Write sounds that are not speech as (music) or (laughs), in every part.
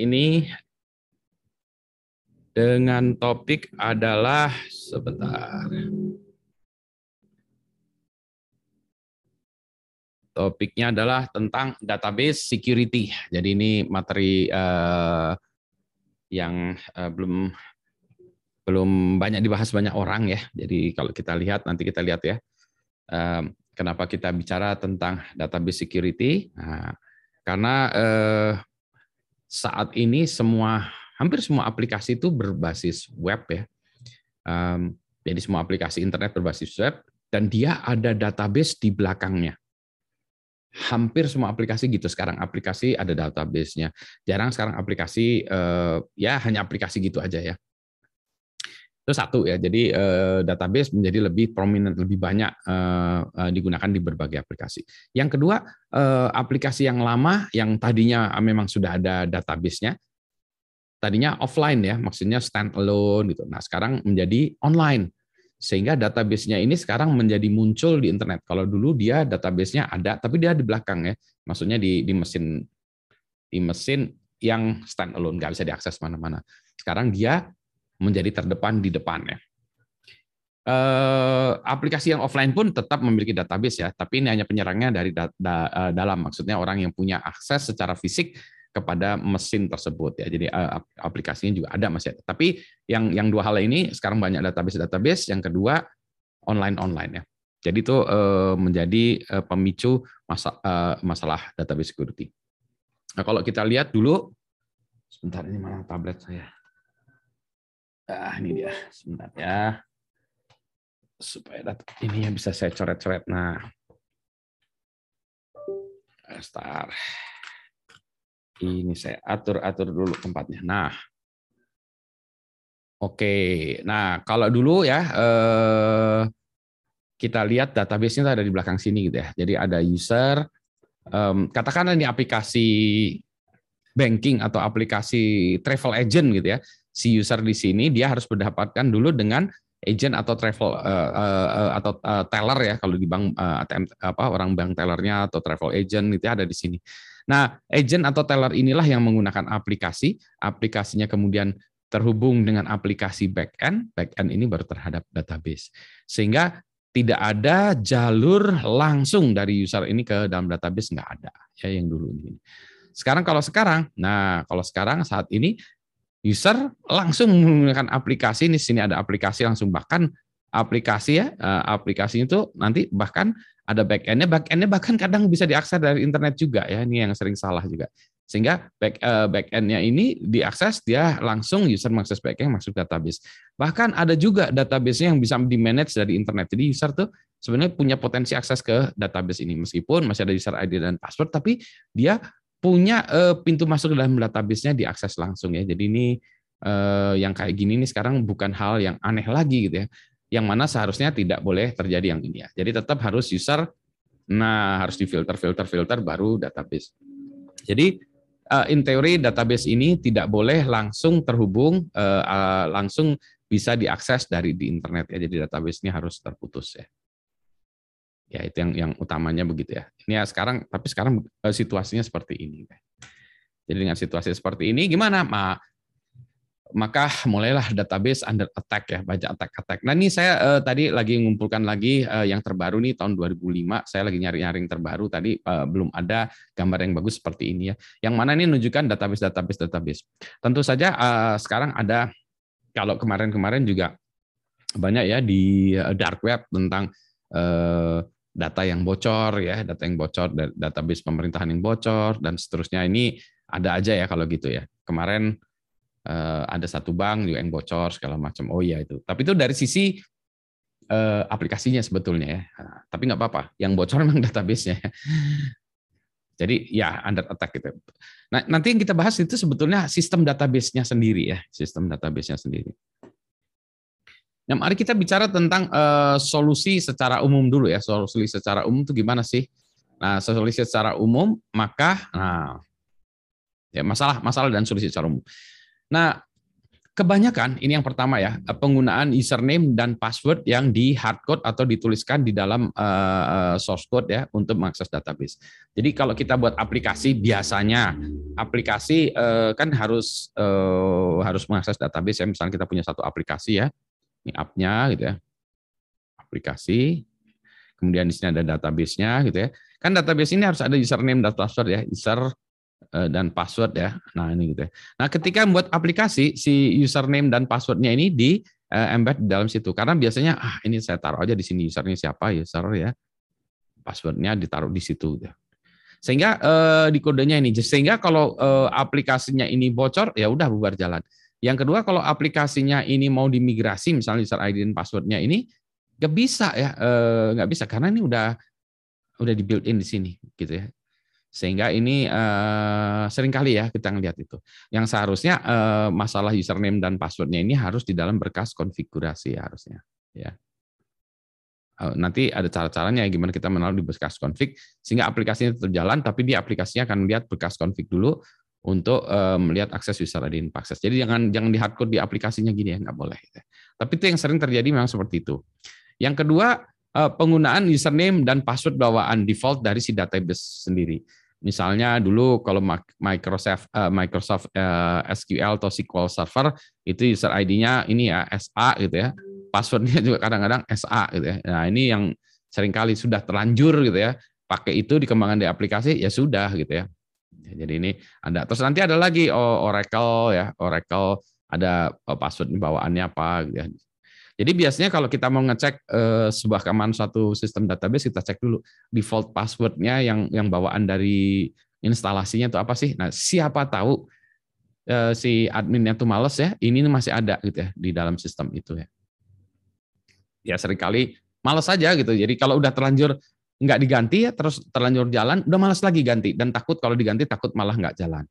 ini dengan topik adalah sebentar. Topiknya adalah tentang database security. Jadi ini materi uh, yang uh, belum belum banyak dibahas banyak orang ya. Jadi kalau kita lihat nanti kita lihat ya. Uh, kenapa kita bicara tentang database security? Nah, karena uh, saat ini semua hampir semua aplikasi itu berbasis web ya. Um, jadi semua aplikasi internet berbasis web dan dia ada database di belakangnya hampir semua aplikasi gitu sekarang aplikasi ada database-nya. Jarang sekarang aplikasi eh, ya hanya aplikasi gitu aja ya. Itu satu ya. Jadi eh, database menjadi lebih prominent, lebih banyak eh, eh, digunakan di berbagai aplikasi. Yang kedua, eh, aplikasi yang lama yang tadinya memang sudah ada database-nya tadinya offline ya, maksudnya stand alone gitu. Nah, sekarang menjadi online sehingga database-nya ini sekarang menjadi muncul di internet. Kalau dulu dia database-nya ada, tapi dia di belakang ya, maksudnya di, di mesin di mesin yang stand alone, nggak bisa diakses mana-mana. Sekarang dia menjadi terdepan di depannya. Eh, aplikasi yang offline pun tetap memiliki database ya, tapi ini hanya penyerangnya dari da, da, eh, dalam, maksudnya orang yang punya akses secara fisik kepada mesin tersebut ya. Jadi eh, aplikasinya juga ada masih ada. Tapi yang yang dua hal ini sekarang banyak database-database, yang kedua online-online ya. Jadi itu eh, menjadi pemicu masalah database security. Nah, kalau kita lihat dulu sebentar ini mana tablet saya. Ah, ini dia. Sebentar ya. Supaya ini ya bisa saya coret-coret. Nah. Start ini saya atur-atur dulu tempatnya. Nah, oke. Nah, kalau dulu ya eh, kita lihat database-nya ada di belakang sini gitu ya. Jadi ada user, katakanlah ini aplikasi banking atau aplikasi travel agent gitu ya. Si user di sini dia harus mendapatkan dulu dengan agent atau travel uh, uh, atau uh, teller ya kalau di bank uh, ATM apa orang bank tellernya atau travel agent itu ada di sini. Nah, agent atau teller inilah yang menggunakan aplikasi, aplikasinya kemudian terhubung dengan aplikasi backend, backend ini baru terhadap database. Sehingga tidak ada jalur langsung dari user ini ke dalam database nggak ada ya yang dulu ini. Sekarang kalau sekarang, nah kalau sekarang saat ini user langsung menggunakan aplikasi ini sini ada aplikasi langsung bahkan aplikasi ya eh, aplikasi itu nanti bahkan ada backendnya, backendnya bahkan kadang bisa diakses dari internet juga ya, ini yang sering salah juga. Sehingga back uh, backendnya ini diakses dia langsung user mengakses backend masuk database. Bahkan ada juga database yang bisa di manage dari internet. Jadi user tuh sebenarnya punya potensi akses ke database ini meskipun masih ada user ID dan password, tapi dia punya uh, pintu masuk dalam database-nya diakses langsung ya. Jadi ini uh, yang kayak gini nih sekarang bukan hal yang aneh lagi gitu ya yang mana seharusnya tidak boleh terjadi yang ini ya. Jadi tetap harus user, nah harus difilter, filter, filter baru database. Jadi uh, in teori database ini tidak boleh langsung terhubung, uh, uh, langsung bisa diakses dari di internet ya. Jadi database ini harus terputus ya. Ya itu yang yang utamanya begitu ya. Ini ya sekarang, tapi sekarang uh, situasinya seperti ini. Jadi dengan situasi seperti ini gimana? Ma, maka mulailah database under attack ya, baca attack-attack. Nah ini saya uh, tadi lagi mengumpulkan lagi uh, yang terbaru nih tahun 2005, saya lagi nyari-nyari yang terbaru tadi uh, belum ada gambar yang bagus seperti ini ya. Yang mana ini menunjukkan database database database. Tentu saja uh, sekarang ada kalau kemarin-kemarin juga banyak ya di dark web tentang uh, data yang bocor ya, data yang bocor, database pemerintahan yang bocor dan seterusnya ini ada aja ya kalau gitu ya. Kemarin uh, ada satu bank juga yang bocor segala macam. Oh iya itu. Tapi itu dari sisi uh, aplikasinya sebetulnya ya. Nah, tapi nggak apa-apa. Yang bocor (laughs) memang database-nya. Jadi ya under attack gitu. Nah nanti yang kita bahas itu sebetulnya sistem database-nya sendiri ya, sistem database-nya sendiri. Nah, mari kita bicara tentang uh, solusi secara umum dulu ya. Solusi secara umum itu gimana sih? Nah, solusi secara umum maka nah ya masalah masalah dan solusi secara umum. Nah, kebanyakan ini yang pertama ya penggunaan username dan password yang di hardcode atau dituliskan di dalam uh, source code ya untuk mengakses database. Jadi kalau kita buat aplikasi biasanya aplikasi uh, kan harus uh, harus mengakses database ya misalnya kita punya satu aplikasi ya ini app-nya gitu ya aplikasi kemudian di sini ada database-nya gitu ya kan database ini harus ada username dan password ya user Eh, dan password ya. Nah ini gitu. Ya. Nah ketika membuat aplikasi si username dan passwordnya ini di uh, embed di dalam situ. Karena biasanya ah ini saya taruh aja di sini usernya siapa user ya, passwordnya ditaruh di situ. Ya. Sehingga uh, di kodenya ini. Sehingga kalau uh, aplikasinya ini bocor ya udah bubar jalan. Yang kedua kalau aplikasinya ini mau dimigrasi misalnya user ID dan passwordnya ini nggak bisa ya nggak bisa karena ini udah udah di built in di sini gitu ya sehingga ini uh, sering kali ya kita ngelihat itu. Yang seharusnya uh, masalah username dan passwordnya ini harus di dalam berkas konfigurasi harusnya. Ya. Uh, nanti ada cara-caranya gimana kita menaruh di berkas config sehingga aplikasinya tetap jalan, tapi di aplikasinya akan melihat berkas config dulu untuk uh, melihat akses user ID akses. Jadi jangan jangan di hardcode di aplikasinya gini ya, nggak boleh. Tapi itu yang sering terjadi memang seperti itu. Yang kedua, penggunaan username dan password bawaan default dari si database sendiri. Misalnya dulu kalau Microsoft uh, Microsoft eh, SQL atau SQL Server itu user ID-nya ini ya SA gitu ya. Passwordnya juga kadang-kadang SA gitu ya. Nah, ini yang sering kali sudah terlanjur gitu ya. Pakai itu dikembangkan di aplikasi ya sudah gitu ya. Jadi ini ada terus nanti ada lagi oh, Oracle ya, Oracle ada oh, password bawaannya apa gitu ya. Jadi biasanya kalau kita mau ngecek uh, sebuah keamanan suatu sistem database, kita cek dulu default passwordnya yang yang bawaan dari instalasinya itu apa sih. Nah, siapa tahu uh, si adminnya tuh males ya, ini masih ada gitu ya di dalam sistem itu ya. Ya sering kali males saja gitu. Jadi kalau udah terlanjur nggak diganti ya, terus terlanjur jalan, udah males lagi ganti dan takut kalau diganti takut malah nggak jalan.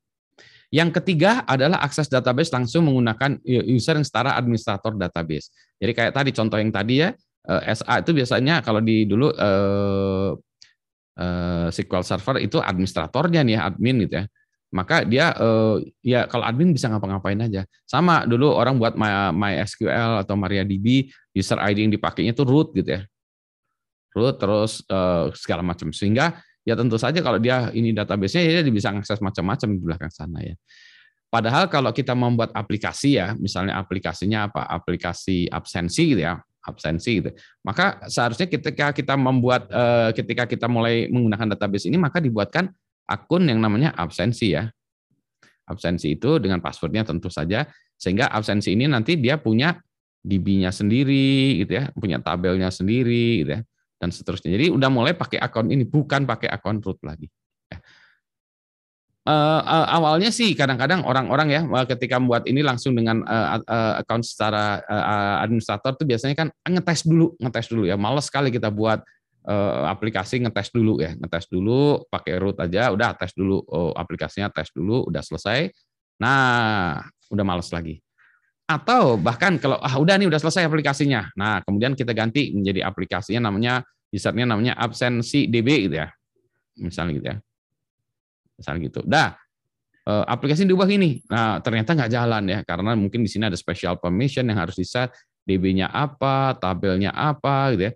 Yang ketiga adalah akses database langsung menggunakan user yang setara administrator database. Jadi kayak tadi contoh yang tadi ya, eh, SA itu biasanya kalau di dulu eh, eh, SQL Server itu administratornya nih, admin gitu ya. Maka dia eh, ya kalau admin bisa ngapa-ngapain aja. Sama dulu orang buat My, MySQL atau MariaDB, user ID yang dipakainya itu root gitu ya. Root terus eh, segala macam. Sehingga ya tentu saja kalau dia ini database-nya ya dia bisa akses macam-macam di belakang sana ya. Padahal kalau kita membuat aplikasi ya, misalnya aplikasinya apa? Aplikasi absensi gitu ya, absensi gitu. Maka seharusnya ketika kita membuat eh, ketika kita mulai menggunakan database ini maka dibuatkan akun yang namanya absensi ya. Absensi itu dengan passwordnya tentu saja sehingga absensi ini nanti dia punya DB-nya sendiri gitu ya, punya tabelnya sendiri gitu ya dan seterusnya. Jadi udah mulai pakai akun ini, bukan pakai akun root lagi. Uh, uh, awalnya sih kadang-kadang orang-orang ya ketika membuat ini langsung dengan uh, uh, account secara uh, administrator tuh biasanya kan ngetes dulu, ngetes dulu ya. Males sekali kita buat uh, aplikasi ngetes dulu ya, ngetes dulu pakai root aja, udah tes dulu oh, aplikasinya tes dulu, udah selesai. Nah, udah males lagi. Atau bahkan kalau ah udah nih udah selesai aplikasinya. Nah, kemudian kita ganti menjadi aplikasinya namanya usernya namanya absensi DB gitu ya. Misalnya gitu ya. Misalnya gitu. Dah eh, aplikasi diubah ini. Nah, ternyata nggak jalan ya karena mungkin di sini ada special permission yang harus bisa DB-nya apa, tabelnya apa gitu ya.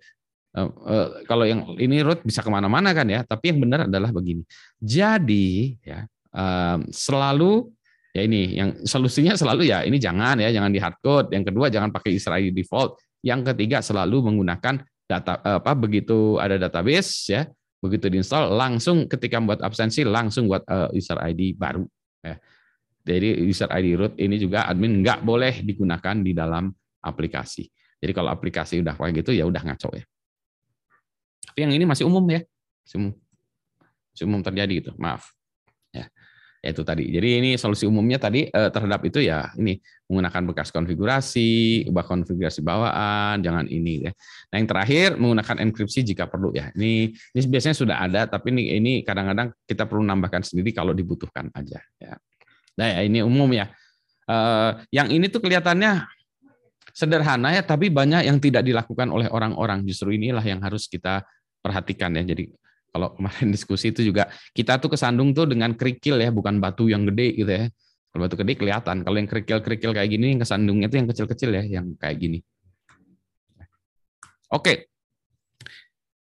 Uh, uh, kalau yang ini root bisa ke mana-mana kan ya, tapi yang benar adalah begini. Jadi ya selalu ya ini yang solusinya selalu ya ini jangan ya jangan di hardcode yang kedua jangan pakai ID default. Yang ketiga selalu menggunakan data apa begitu ada database ya begitu diinstal langsung ketika membuat absensi langsung buat uh, user ID baru ya. jadi user ID root ini juga admin nggak boleh digunakan di dalam aplikasi. Jadi kalau aplikasi udah kayak gitu ya udah ngaco ya. Tapi yang ini masih umum ya. Masih umum, masih umum terjadi gitu. Maaf ya itu tadi. Jadi ini solusi umumnya tadi eh, terhadap itu ya ini menggunakan bekas konfigurasi, ubah konfigurasi bawaan, jangan ini ya. Nah yang terakhir menggunakan enkripsi jika perlu ya. Ini ini biasanya sudah ada, tapi ini ini kadang-kadang kita perlu nambahkan sendiri kalau dibutuhkan aja. Ya. Nah ya ini umum ya. Eh, yang ini tuh kelihatannya sederhana ya, tapi banyak yang tidak dilakukan oleh orang-orang. Justru inilah yang harus kita perhatikan ya. Jadi kalau kemarin (laughs) diskusi itu juga kita tuh kesandung tuh dengan kerikil ya, bukan batu yang gede gitu ya. Kalau batu gede kelihatan. Kalau yang kerikil-kerikil kayak gini, yang kesandungnya itu yang kecil-kecil ya, yang kayak gini. Oke.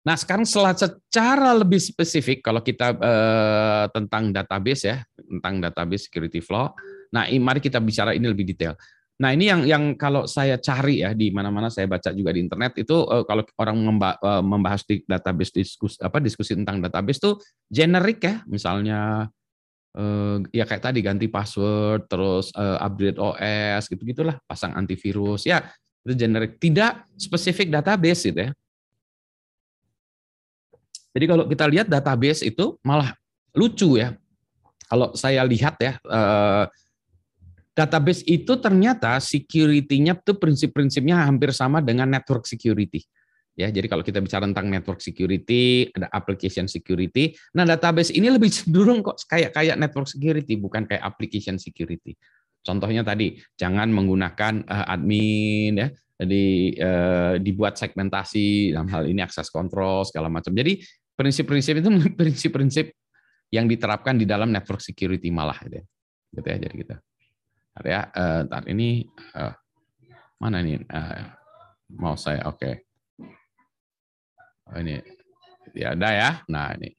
Nah, sekarang secara lebih spesifik kalau kita eh, tentang database ya, tentang database security flow. Nah, mari kita bicara ini lebih detail. Nah, ini yang yang kalau saya cari ya di mana-mana saya baca juga di internet itu eh, kalau orang eh, membahas di database diskusi apa diskusi tentang database itu generik ya, misalnya uh, ya kayak tadi ganti password, terus uh, upgrade OS gitu-gitulah, pasang antivirus. Ya, itu generik, tidak spesifik database gitu ya. Jadi kalau kita lihat database itu malah lucu ya. Kalau saya lihat ya, uh, database itu ternyata security-nya itu prinsip-prinsipnya hampir sama dengan network security ya. Jadi kalau kita bicara tentang network security, ada application security. Nah, database ini lebih cenderung kok kayak kayak network security, bukan kayak application security. Contohnya tadi, jangan menggunakan uh, admin ya. Jadi uh, dibuat segmentasi dalam hal ini akses kontrol segala macam. Jadi prinsip-prinsip itu (laughs) prinsip-prinsip yang diterapkan di dalam network security malah gitu ya. Gitu ya jadi kita. Ya, uh, ini uh, mana ini uh, mau saya oke. Okay. Oh, ini ya ada ya. Nah ini.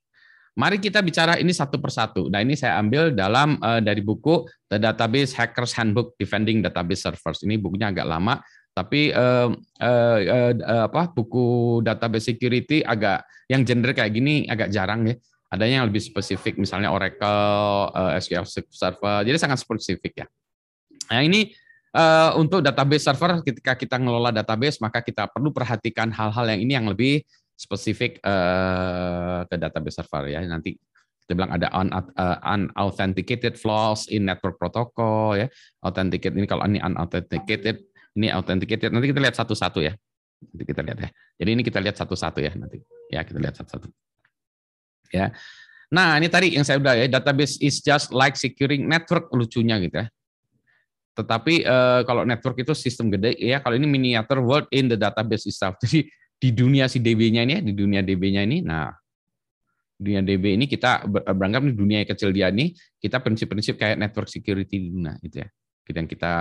Mari kita bicara ini satu persatu. Nah ini saya ambil dalam dari buku The Database Hackers Handbook Defending Database Servers. Ini bukunya agak lama, tapi uh, uh, uh, apa buku database security agak yang gender kayak gini agak jarang ya. Adanya yang lebih spesifik, misalnya Oracle, SQL Server. Jadi sangat spesifik ya. Nah ini uh, untuk database server ketika kita ngelola database maka kita perlu perhatikan hal-hal yang ini yang lebih spesifik uh, ke database server ya. Nanti kita bilang ada un, uh, unauthenticated flows in network protocol ya. Authenticated ini kalau ini unauthenticated, ini authenticated. Nanti kita lihat satu-satu ya. Nanti kita lihat ya. Jadi ini kita lihat satu-satu ya nanti. Ya, kita lihat satu-satu. Ya. Nah, ini tadi yang saya udah ya, database is just like securing network lucunya gitu ya. Tetapi uh, kalau network itu sistem gede ya, kalau ini miniature world in the database itself. (laughs) Jadi di dunia si DB-nya ini, di dunia DB-nya ini, nah dunia DB ini kita berangkat di dunia yang kecil dia ini, kita prinsip-prinsip kayak network security di dunia, gitu ya, kita yang kita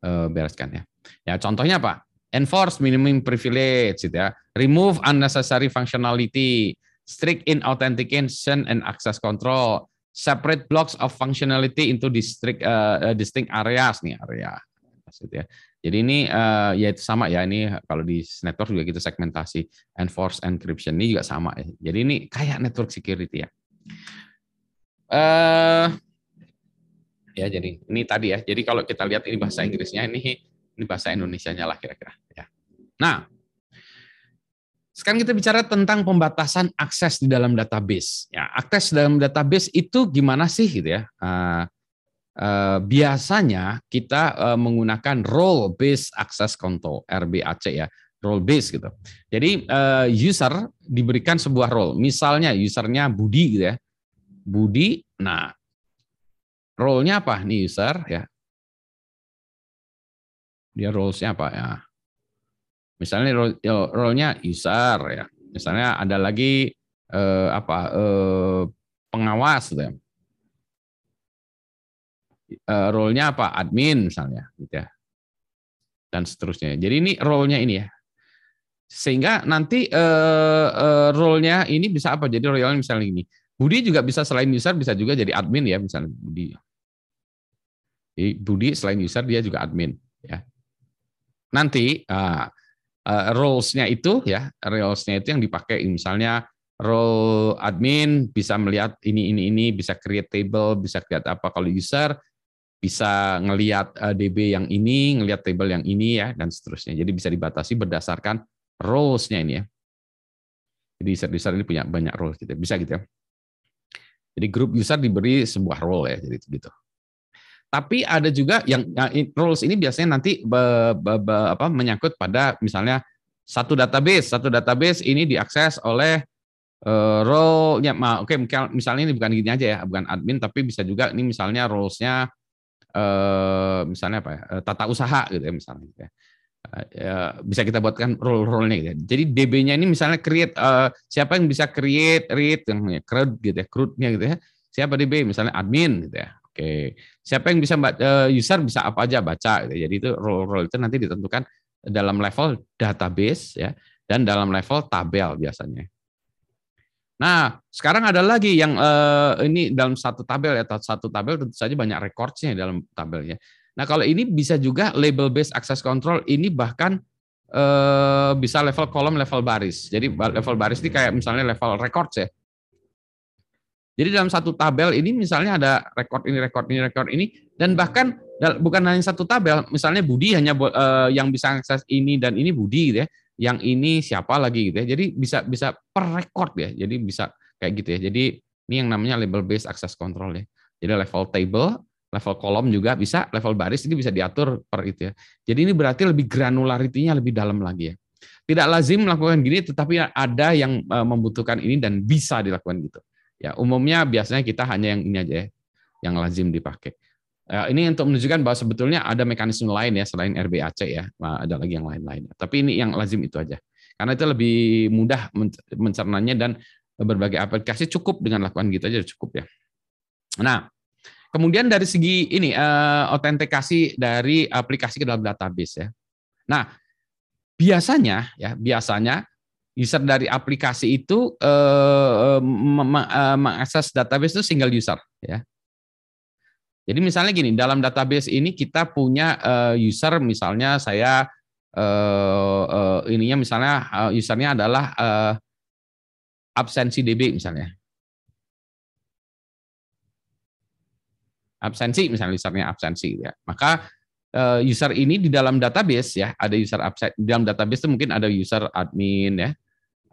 uh, bereskan ya. Ya contohnya apa? Enforce minimum privilege, gitu ya. Remove unnecessary functionality, strict in authentication and access control, separate blocks of functionality into distinct uh, distinct areas nih area, gitu ya. Jadi ini uh, ya itu sama ya ini kalau di network juga kita segmentasi enforce encryption ini juga sama ya. Jadi ini kayak network security ya. Uh, ya jadi ini tadi ya. Jadi kalau kita lihat ini bahasa Inggrisnya ini ini bahasa Indonesia-nya lah kira-kira ya. Nah, sekarang kita bicara tentang pembatasan akses di dalam database. Ya, akses dalam database itu gimana sih gitu ya? Uh, Eh, biasanya kita uh, menggunakan role based access control RBAC ya role based gitu. Jadi uh, user diberikan sebuah role. Misalnya usernya Budi gitu ya. Budi, nah role-nya apa nih user ya? Dia roles-nya apa ya? Misalnya role-nya user ya. Misalnya ada lagi eh, apa eh, pengawas gitu ya uh, role-nya apa? Admin misalnya, gitu ya. Dan seterusnya. Jadi ini role-nya ini ya. Sehingga nanti uh, uh, role-nya ini bisa apa? Jadi role-nya misalnya ini. Budi juga bisa selain user bisa juga jadi admin ya, misalnya Budi. Jadi Budi selain user dia juga admin ya. Nanti uh, uh, roles-nya itu ya, roles-nya itu yang dipakai misalnya role admin bisa melihat ini ini ini bisa create table bisa create apa kalau user bisa ngelihat eh, DB yang ini, ngelihat table yang ini ya dan seterusnya. Jadi bisa dibatasi berdasarkan roles-nya ini ya. Jadi user-user ini punya banyak role gitu. Bisa gitu ya. Jadi grup user diberi sebuah role ya, jadi gitu. Tapi ada juga yang, roles ini biasanya nanti be, be, be, apa, menyangkut pada misalnya satu database, satu database ini diakses oleh uh, role-nya, oke okay, misalnya ini bukan gini aja ya, bukan admin, tapi bisa juga ini misalnya roles-nya eh, misalnya apa ya, eh, tata usaha gitu ya misalnya. Gitu ya. Ya, bisa kita buatkan role-role-nya gitu ya. Jadi DB-nya ini misalnya create uh, siapa yang bisa create read yang create gitu ya, create-nya gitu ya. Siapa DB misalnya admin gitu ya. Oke, siapa yang bisa uh, user bisa apa aja baca. Gitu. Jadi itu role-role itu nanti ditentukan dalam level database ya dan dalam level tabel biasanya. Nah, sekarang ada lagi yang uh, ini dalam satu tabel ya, satu tabel tentu saja banyak recordsnya dalam tabelnya. Nah, kalau ini bisa juga label based access control ini bahkan uh, bisa level kolom, level baris. Jadi level baris ini kayak misalnya level records ya. Jadi dalam satu tabel ini misalnya ada record ini, record ini, record ini, dan bahkan bukan hanya satu tabel, misalnya Budi hanya uh, yang bisa akses ini dan ini Budi gitu ya, yang ini siapa lagi gitu ya. Jadi bisa bisa per record ya, jadi bisa kayak gitu ya. Jadi ini yang namanya label based access control ya. Jadi level table, level kolom juga bisa, level baris ini bisa diatur per itu ya. Jadi ini berarti lebih granularity-nya lebih dalam lagi ya. Tidak lazim melakukan gini, tetapi ada yang eh, membutuhkan ini dan bisa dilakukan gitu. Ya, umumnya biasanya kita hanya yang ini aja ya, yang lazim dipakai. Ya, ini untuk menunjukkan bahwa sebetulnya ada mekanisme lain ya selain RBAC ya, ada lagi yang lain-lain. Tapi ini yang lazim itu aja. Karena itu lebih mudah mencernanya dan berbagai aplikasi cukup dengan lakukan gitu aja cukup ya. Nah, kemudian dari segi ini uh, autentikasi dari aplikasi ke dalam database ya. Nah, biasanya ya biasanya user dari aplikasi itu uh, mengakses database itu single user ya. Jadi misalnya gini, dalam database ini kita punya uh, user misalnya saya uh, uh, ininya misalnya usernya adalah uh, absensi DB misalnya. Absensi misalnya usernya absensi ya. Maka user ini di dalam database ya, ada user absen di dalam database itu mungkin ada user admin ya,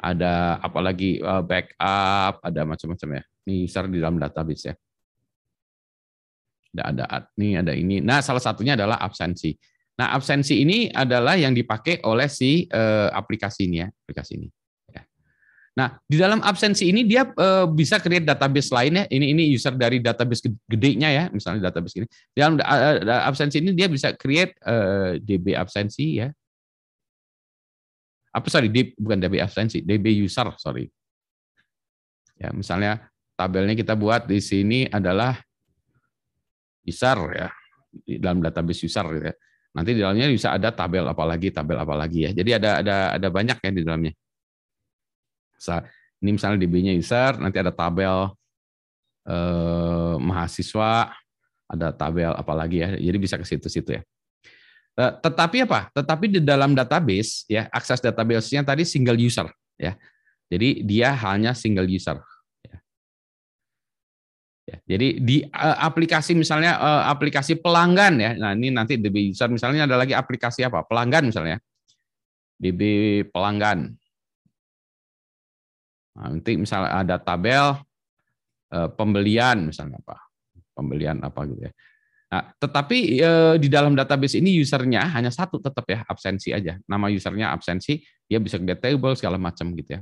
ada apalagi uh, backup, ada macam-macam ya. Ini user di dalam database ya. Ada ada admin, ada ini. Nah, salah satunya adalah absensi. Nah, absensi ini adalah yang dipakai oleh si uh, aplikasi ini ya, aplikasi ini. Ya. Nah, di dalam absensi ini dia uh, bisa create database lainnya. Ini ini user dari database gedenya ya, misalnya database ini. Di dalam absensi ini dia bisa create DB absensi ya, apa sorry D, bukan DB absensi, DB user sorry. Ya misalnya tabelnya kita buat di sini adalah user ya di dalam database user gitu ya. Nanti di dalamnya bisa ada tabel apalagi tabel apalagi ya. Jadi ada ada ada banyak ya di dalamnya. Ini misalnya DB-nya user, nanti ada tabel eh, mahasiswa, ada tabel apalagi ya. Jadi bisa ke situ-situ ya. Eh, tetapi apa? Tetapi di dalam database ya akses database-nya tadi single user ya. Jadi dia hanya single user. Ya. Ya, jadi di uh, aplikasi misalnya uh, aplikasi pelanggan ya. Nah ini nanti DB user misalnya ada lagi aplikasi apa? Pelanggan misalnya. DB pelanggan. Nah, nanti misalnya ada tabel pembelian misalnya apa? Pembelian apa gitu ya. Nah, tetapi e, di dalam database ini usernya hanya satu tetap ya absensi aja. Nama usernya absensi, dia bisa get table segala macam gitu ya.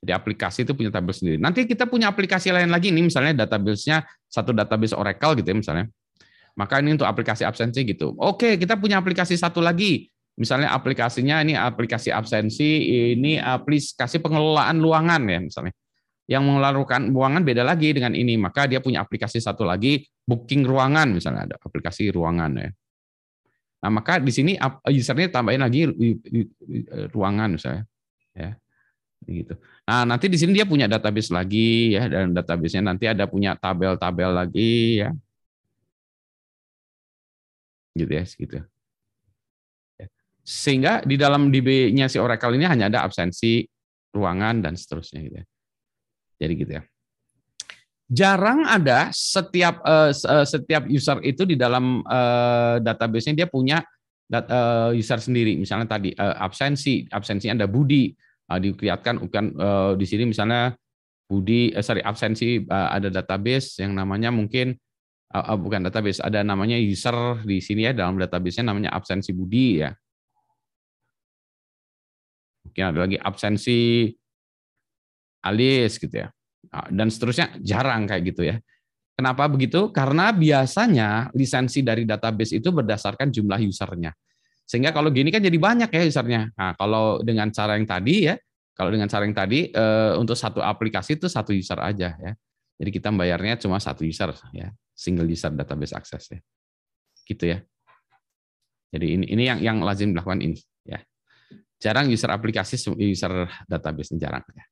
Jadi aplikasi itu punya tabel sendiri. Nanti kita punya aplikasi lain lagi ini misalnya database-nya satu database Oracle gitu ya misalnya. Maka ini untuk aplikasi absensi gitu. Oke, kita punya aplikasi satu lagi. Misalnya aplikasinya ini aplikasi absensi, ini aplikasi pengelolaan luangan ya misalnya yang mengeluarkan ruangan beda lagi dengan ini. Maka dia punya aplikasi satu lagi, booking ruangan misalnya ada aplikasi ruangan ya. Nah, maka di sini usernya tambahin lagi ruangan misalnya. Ya. Gitu. Nah, nanti di sini dia punya database lagi ya dan database-nya nanti ada punya tabel-tabel lagi ya. Gitu ya, segitu. Ya. Sehingga di dalam DB-nya si Oracle ini hanya ada absensi ruangan dan seterusnya gitu ya. Jadi gitu ya. Jarang ada setiap uh, setiap user itu di dalam uh, database-nya dia punya uh, user sendiri. Misalnya tadi uh, absensi, absensinya ada Budi, uh, dikelihatkan bukan uh, di sini misalnya Budi, uh, sorry absensi uh, ada database yang namanya mungkin uh, uh, bukan database, ada namanya user di sini ya dalam database-nya namanya absensi Budi ya. Mungkin ada lagi absensi alis gitu ya. Nah, dan seterusnya jarang kayak gitu ya. Kenapa begitu? Karena biasanya lisensi dari database itu berdasarkan jumlah usernya. Sehingga kalau gini kan jadi banyak ya usernya. Nah, kalau dengan cara yang tadi ya, kalau dengan cara yang tadi eh, untuk satu aplikasi itu satu user aja ya. Jadi kita bayarnya cuma satu user ya, single user database access ya. Gitu ya. Jadi ini ini yang yang lazim dilakukan ini ya. Jarang user aplikasi user database jarang ya.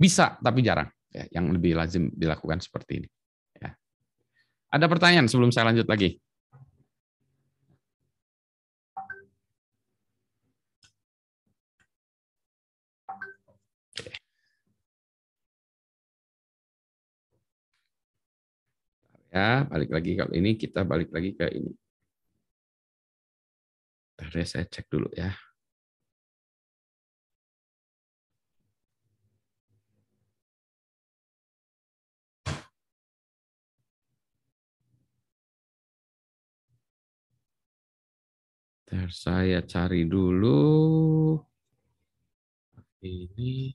Bisa tapi jarang ya, yang lebih lazim dilakukan seperti ini ya. Ada pertanyaan sebelum saya lanjut lagi? Ya, balik lagi kalau ini kita balik lagi ke ini. Bentar saya cek dulu ya. Bentar, saya cari dulu. Ini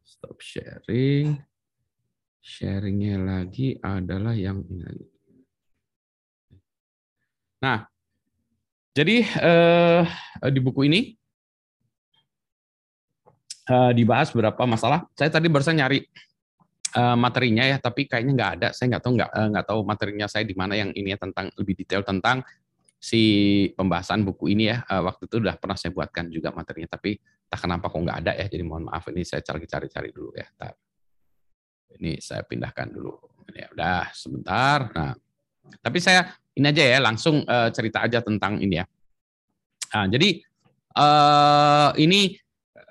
stop sharing. Sharingnya lagi adalah yang ini. Nah, jadi eh, di buku ini eh, dibahas beberapa masalah. Saya tadi barusan nyari eh, materinya ya, tapi kayaknya nggak ada. Saya nggak tahu nggak eh, nggak tahu materinya saya di mana yang ini ya tentang lebih detail tentang si pembahasan buku ini ya. Eh, waktu itu udah pernah saya buatkan juga materinya, tapi tak kenapa kok nggak ada ya. Jadi mohon maaf ini saya cari-cari dulu ya. Ini saya pindahkan dulu. Ini udah sebentar. Nah, tapi saya ini aja ya langsung uh, cerita aja tentang ini ya. Nah, jadi uh, ini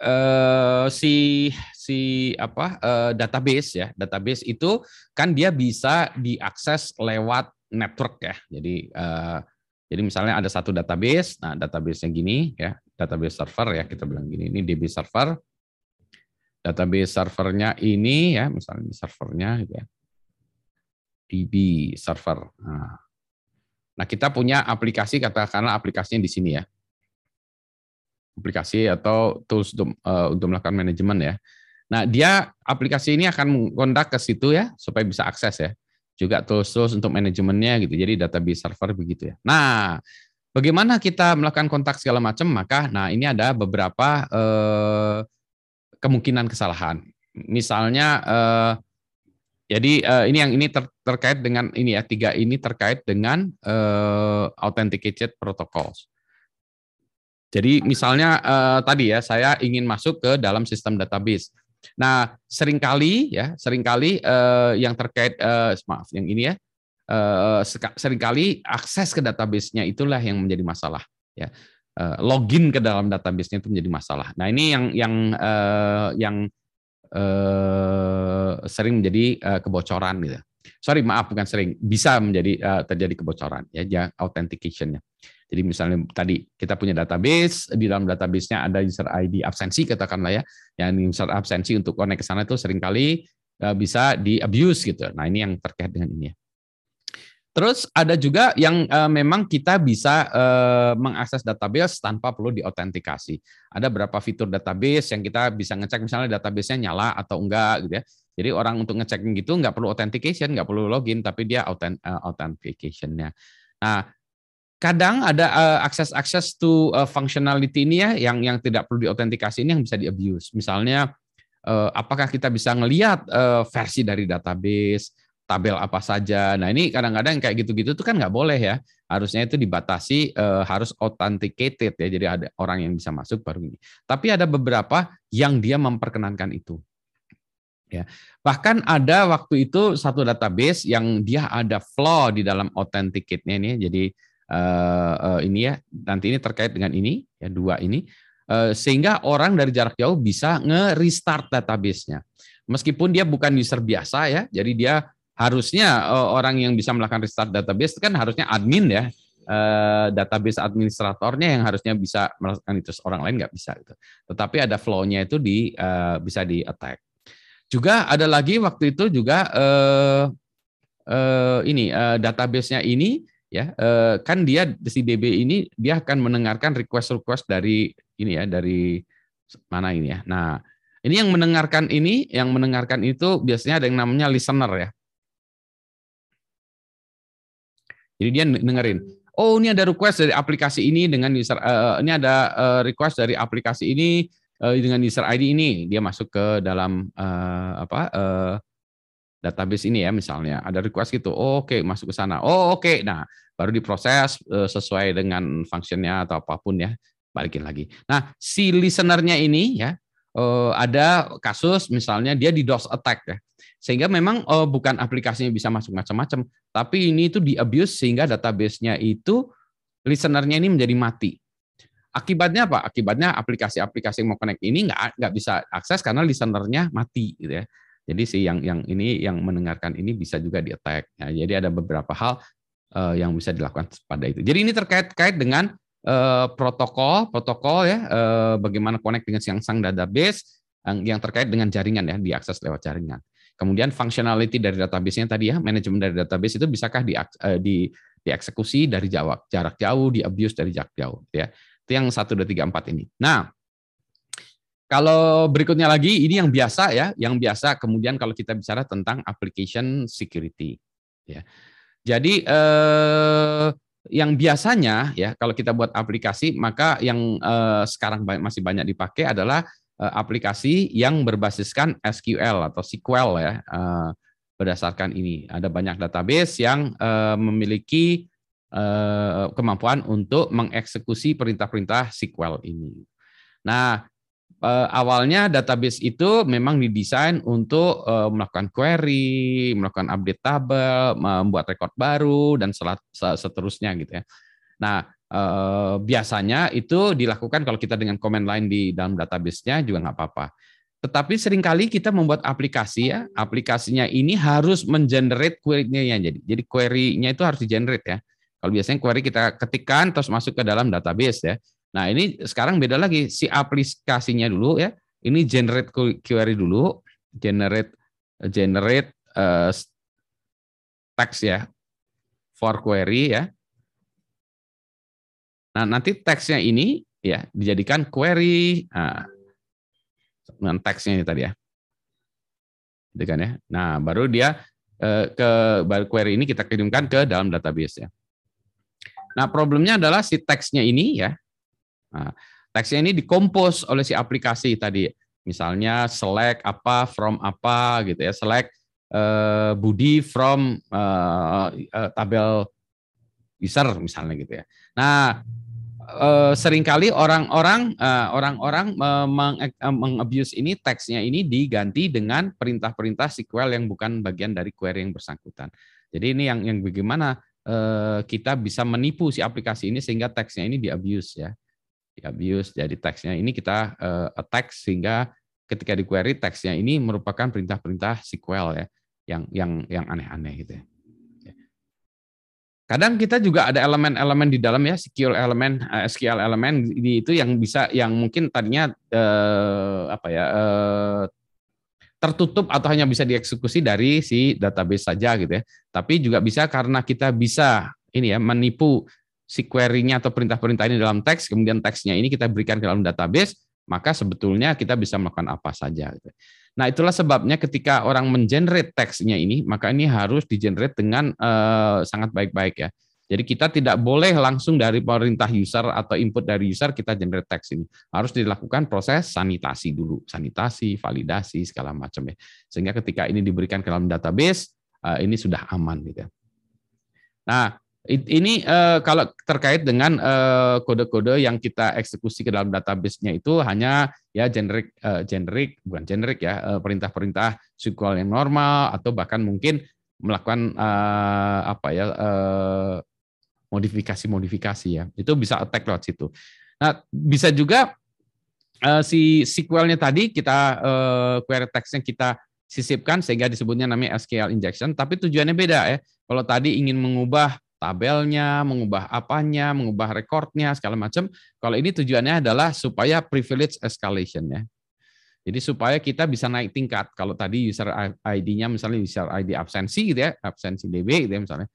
uh, si si apa uh, database ya database itu kan dia bisa diakses lewat network ya. Jadi uh, jadi misalnya ada satu database, nah database-nya gini ya, database server ya kita bilang gini, ini DB server database servernya ini ya, misalnya servernya gitu ya. DB server. Nah, nah kita punya aplikasi katakanlah aplikasinya di sini ya. Aplikasi atau tools untuk, uh, untuk melakukan manajemen ya. Nah, dia aplikasi ini akan kontak ke situ ya supaya bisa akses ya. Juga tools-tools untuk manajemennya gitu. Jadi database server begitu ya. Nah, bagaimana kita melakukan kontak segala macam? Maka nah ini ada beberapa eh, kemungkinan kesalahan. Misalnya eh, jadi eh, ini yang ini ter, terkait dengan ini ya tiga ini terkait dengan eh, authenticated protocols. Jadi misalnya eh, tadi ya saya ingin masuk ke dalam sistem database. Nah sering kali ya sering kali eh, yang terkait eh, maaf yang ini ya eh, sering kali akses ke database-nya itulah yang menjadi masalah ya uh, login ke dalam database-nya itu menjadi masalah. Nah ini yang yang uh, yang uh, sering menjadi uh, kebocoran gitu. Sorry maaf bukan sering bisa menjadi uh, terjadi kebocoran ya, ya authentication-nya. Jadi misalnya tadi kita punya database, di dalam database-nya ada user ID absensi katakanlah ya, yang user absensi untuk connect ke sana itu sering kali bisa di abuse gitu. Nah ini yang terkait dengan ini ya. Terus ada juga yang uh, memang kita bisa uh, mengakses database tanpa perlu diautentikasi. Ada berapa fitur database yang kita bisa ngecek misalnya database-nya nyala atau enggak gitu ya. Jadi orang untuk ngecek gitu nggak perlu authentication, nggak perlu login, tapi dia uh, authentication-nya. Nah, kadang ada uh, akses akses to uh, functionality ini ya yang yang tidak perlu diautentikasi ini yang bisa diabuse. Misalnya uh, apakah kita bisa ngelihat uh, versi dari database tabel apa saja. Nah ini kadang-kadang kayak gitu-gitu tuh kan nggak boleh ya. Harusnya itu dibatasi uh, harus authenticated ya. Jadi ada orang yang bisa masuk baru ini. Tapi ada beberapa yang dia memperkenankan itu. Ya. Bahkan ada waktu itu satu database yang dia ada flaw di dalam authenticate-nya ini. Jadi uh, uh, ini ya nanti ini terkait dengan ini ya dua ini uh, sehingga orang dari jarak jauh bisa nge-restart database-nya. Meskipun dia bukan user biasa ya, jadi dia harusnya uh, orang yang bisa melakukan restart database kan harusnya admin ya uh, database administratornya yang harusnya bisa melakukan itu orang lain nggak bisa gitu. Tetapi ada flow-nya itu di bisa di attack. Juga ada lagi waktu itu juga ini uh, database-nya ini ya uh, kan dia si DB ini dia akan mendengarkan request-request dari ini ya dari mana ini ya. Nah, ini yang mendengarkan ini, yang mendengarkan itu biasanya ada yang namanya listener ya. Jadi dia dengerin, oh ini ada request dari aplikasi ini dengan user uh, ini ada uh, request dari aplikasi ini dengan user ID ini, dia masuk ke dalam apa database ini ya misalnya ada request gitu oh, oke okay, masuk ke sana oh oke okay. nah baru diproses uh, sesuai dengan fungsinya atau apa pun ya balikin lagi nah si listenernya ini ya uh, ada kasus misalnya dia di DOS attack ya sehingga memang uh, bukan aplikasinya bisa masuk macam-macam tapi ini itu di abuse sehingga database-nya itu listenernya ini menjadi mati Akibatnya apa? Akibatnya aplikasi-aplikasi yang mau connect ini nggak nggak bisa akses karena listenernya mati gitu ya. Jadi si yang yang ini yang mendengarkan ini bisa juga di attack. Ya, jadi ada beberapa hal uh, yang bisa dilakukan pada itu. Jadi ini terkait kait dengan uh, protokol protokol ya uh, bagaimana connect dengan siang sang database yang, yang terkait dengan jaringan ya diakses lewat jaringan. Kemudian functionality dari database-nya tadi ya, manajemen dari database itu bisakah di, di dieksekusi dari jarak jauh, di abuse dari jarak jauh ya. Itu yang 1 2 3 4 ini. Nah, kalau berikutnya lagi ini yang biasa ya, yang biasa kemudian kalau kita bicara tentang application security ya. Jadi eh, yang biasanya ya kalau kita buat aplikasi maka yang eh, sekarang masih banyak dipakai adalah eh, aplikasi yang berbasiskan SQL atau SQL ya. Eh, berdasarkan ini ada banyak database yang eh, memiliki Eh, kemampuan untuk mengeksekusi perintah-perintah SQL ini. Nah, eh, awalnya database itu memang didesain untuk eh, melakukan query, melakukan update tabel, membuat record baru dan seterusnya gitu ya. Nah, biasanya itu dilakukan kalau kita dengan command line di dalam database-nya juga nggak apa-apa. Tetapi sering kali kita membuat aplikasi ya, aplikasinya ini harus mengenerate query-nya ya. Jadi, jadi query-nya itu harus di-generate ya. Kalau biasanya query kita ketikkan terus masuk ke dalam database ya. Nah, ini sekarang beda lagi si aplikasinya dulu ya. Ini generate query dulu, generate generate uh, text ya for query ya. Nah, nanti teksnya ini ya dijadikan query nah, dengan teksnya ini tadi ya. Kan ya. Nah, baru dia uh, ke baru query ini kita kirimkan ke dalam database ya. Nah, problemnya adalah si teksnya ini ya. Nah, teksnya ini dikompos oleh si aplikasi tadi. Misalnya select apa from apa gitu ya. Select uh, Budi from uh, uh, tabel user misalnya gitu ya. Nah, uh, sering kali orang-orang uh, orang-orang uh, mengabuse ini teksnya ini diganti dengan perintah-perintah SQL yang bukan bagian dari query yang bersangkutan. Jadi ini yang yang bagaimana Eh, kita bisa menipu si aplikasi ini sehingga teksnya ini di abuse ya di abuse jadi teksnya ini kita uh, attack sehingga ketika di query teksnya ini merupakan perintah-perintah SQL ya yang yang yang aneh-aneh gitu ya. Kadang kita juga ada elemen-elemen di dalam ya SQL elemen eh, SQL elemen itu yang bisa yang mungkin tadinya eh, apa ya eh, tertutup atau hanya bisa dieksekusi dari si database saja gitu ya. Tapi juga bisa karena kita bisa ini ya menipu si query-nya atau perintah-perintah ini dalam teks, kemudian teksnya ini kita berikan ke dalam database, maka sebetulnya kita bisa melakukan apa saja. Gitu. Nah itulah sebabnya ketika orang mengenerate teksnya ini, maka ini harus digenerate dengan uh, sangat baik-baik ya. Jadi kita tidak boleh langsung dari perintah user atau input dari user kita generate text ini. Harus dilakukan proses sanitasi dulu, sanitasi, validasi segala macam ya. Sehingga ketika ini diberikan ke dalam database, eh, ini sudah aman gitu. Ya. Nah, ini eh, kalau terkait dengan eh, kode-kode yang kita eksekusi ke dalam database-nya itu hanya ya generik generik bukan generik ya perintah-perintah SQL yang normal atau bahkan mungkin melakukan apa ya modifikasi-modifikasi ya. Itu bisa attack lewat situ. Nah, bisa juga uh, si SQL-nya tadi kita uh, query text-nya kita sisipkan sehingga disebutnya namanya SQL injection, tapi tujuannya beda ya. Kalau tadi ingin mengubah tabelnya, mengubah apanya, mengubah recordnya segala macam. Kalau ini tujuannya adalah supaya privilege escalation ya. Jadi supaya kita bisa naik tingkat. Kalau tadi user ID-nya misalnya user ID absensi gitu ya, absensi DB gitu ya misalnya.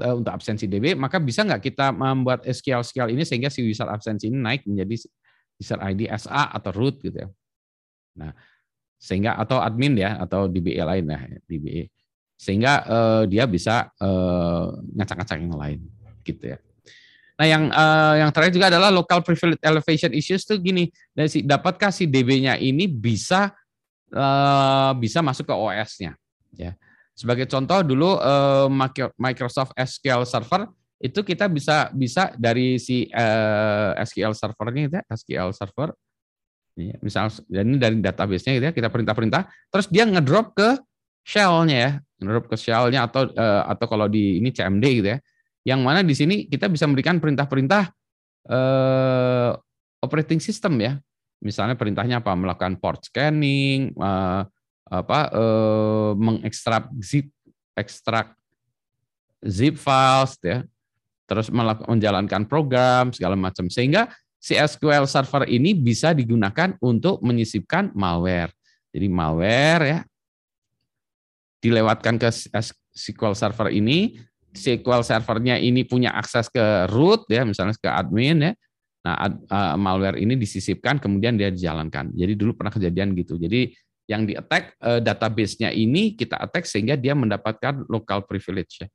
Eh, untuk absensi DB, maka bisa nggak kita membuat SQL SQL ini sehingga si user absensi ini naik menjadi user ID SA atau root gitu ya. Nah, sehingga atau admin ya atau DBE lain ya, DBE. Sehingga uh, dia bisa uh, ngacak-ngacak yang lain gitu ya. Nah, yang uh, yang terakhir juga adalah local privilege elevation issues tuh gini, dan si dapatkah si DB-nya ini bisa uh, bisa masuk ke OS-nya ya. Sebagai contoh dulu uh, Microsoft SQL Server itu kita bisa bisa dari si uh, SQL servernya gitu ya, SQL server ya, misal ini dari database-nya gitu ya, kita perintah-perintah terus dia ngedrop ke shell-nya ya, ngedrop ke shell-nya atau uh, atau kalau di ini CMD gitu ya. Yang mana di sini kita bisa memberikan perintah-perintah uh, operating system ya. Misalnya perintahnya apa? Melakukan port scanning, uh, apa uh, mengekstrak zip ekstrak zip files ya terus menjalankan program segala macam sehingga si SQL Server ini bisa digunakan untuk menyisipkan malware. Jadi malware ya dilewatkan ke SQL Server ini, SQL Servernya ini punya akses ke root ya, misalnya ke admin ya. Nah, malware ini disisipkan kemudian dia dijalankan. Jadi dulu pernah kejadian gitu. Jadi yang di attack uh, database-nya ini kita attack sehingga dia mendapatkan local privilege ya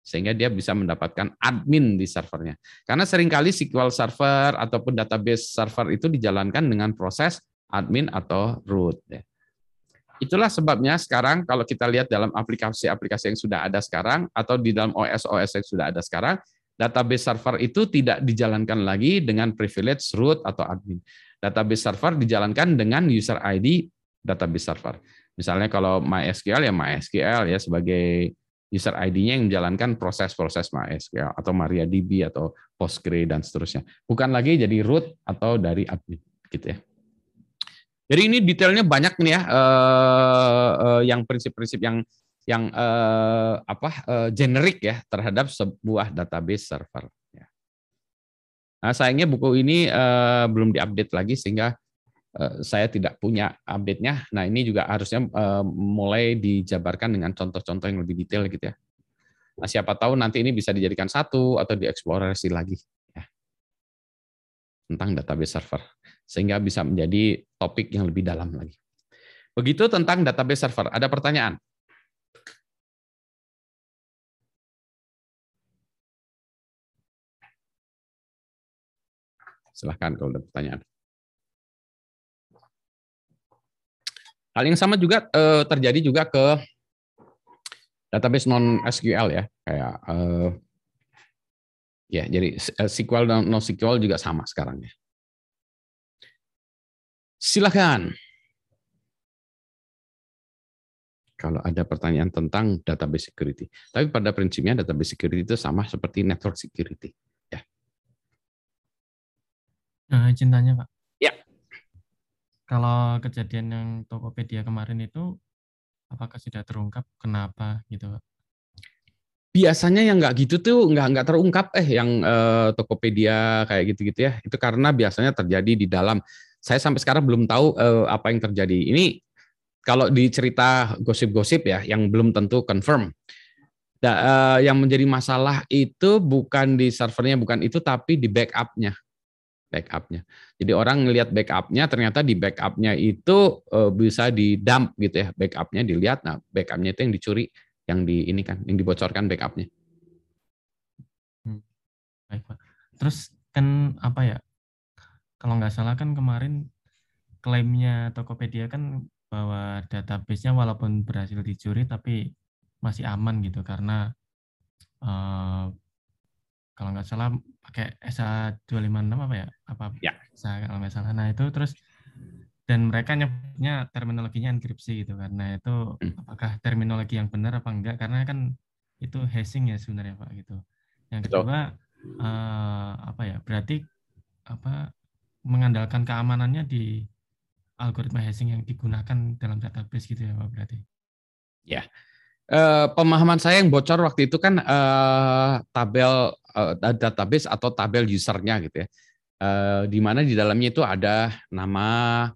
sehingga dia bisa mendapatkan admin di servernya. Karena sering kali SQL Server ataupun database server itu dijalankan dengan proses admin atau root. Ya. Itulah sebabnya sekarang kalau kita lihat dalam aplikasi-aplikasi yang sudah ada sekarang atau di dalam OS-OS yang sudah ada sekarang, database server itu tidak dijalankan lagi dengan privilege root atau admin. Database server dijalankan dengan user ID database server. Misalnya kalau MySQL ya MySQL ya sebagai user ID-nya yang menjalankan proses-proses MySQL atau MariaDB atau Postgre dan seterusnya. Bukan lagi jadi root atau dari admin gitu ya. Jadi ini detailnya banyak nih ya eh, eh, yang prinsip-prinsip yang yang eh, apa eh, generik ya terhadap sebuah database server. Ya. Nah sayangnya buku ini eh, belum diupdate lagi sehingga Eh, saya tidak punya update-nya. Nah, ini juga harusnya uh, mulai dijabarkan dengan contoh-contoh yang lebih detail gitu ya. Nah, siapa tahu nanti ini bisa dijadikan satu atau dieksplorasi lagi. Tentang database server sehingga bisa menjadi topik yang lebih dalam lagi. Begitu tentang database server. Ada pertanyaan? Silahkan kalau ada pertanyaan. Hal yang sama juga eh, terjadi juga ke database non SQL ya, kayak eh, ya jadi eh, SQL dan non SQL juga sama sekarang ya. Silakan. Kalau ada pertanyaan tentang database security. Tapi pada prinsipnya database security itu sama seperti network security. Ya. Nah, cintanya Pak. Kalau kejadian yang Tokopedia kemarin itu, apakah sudah terungkap kenapa gitu, Pak? Biasanya yang nggak gitu tuh nggak nggak terungkap eh yang eh, Tokopedia kayak gitu-gitu ya. Itu karena biasanya terjadi di dalam. Saya sampai sekarang belum tahu eh, apa yang terjadi. Ini kalau di cerita gosip-gosip ya yang belum tentu confirm. Da, eh, yang menjadi masalah itu bukan di servernya, bukan itu, tapi di backupnya backupnya. Jadi orang ngelihat backupnya ternyata di backupnya itu eh, bisa di dump gitu ya backupnya dilihat. Nah backupnya itu yang dicuri, yang di ini kan, yang dibocorkan backupnya. Hmm. Baik pak. Terus kan apa ya? Kalau nggak salah kan kemarin klaimnya Tokopedia kan bahwa database-nya walaupun berhasil dicuri tapi masih aman gitu karena uh, kalau nggak salah pakai SA 256 apa ya? Apa ya. SA kalau nggak salah. Nah, itu terus dan mereka nyebutnya terminologinya enkripsi gitu karena itu hmm. apakah terminologi yang benar apa enggak karena kan itu hashing ya sebenarnya Pak gitu. Yang kedua uh, apa ya? Berarti apa mengandalkan keamanannya di algoritma hashing yang digunakan dalam database gitu ya Pak berarti. Ya. Uh, pemahaman saya yang bocor waktu itu kan uh, tabel uh, database atau tabel usernya gitu ya, uh, di mana di dalamnya itu ada nama,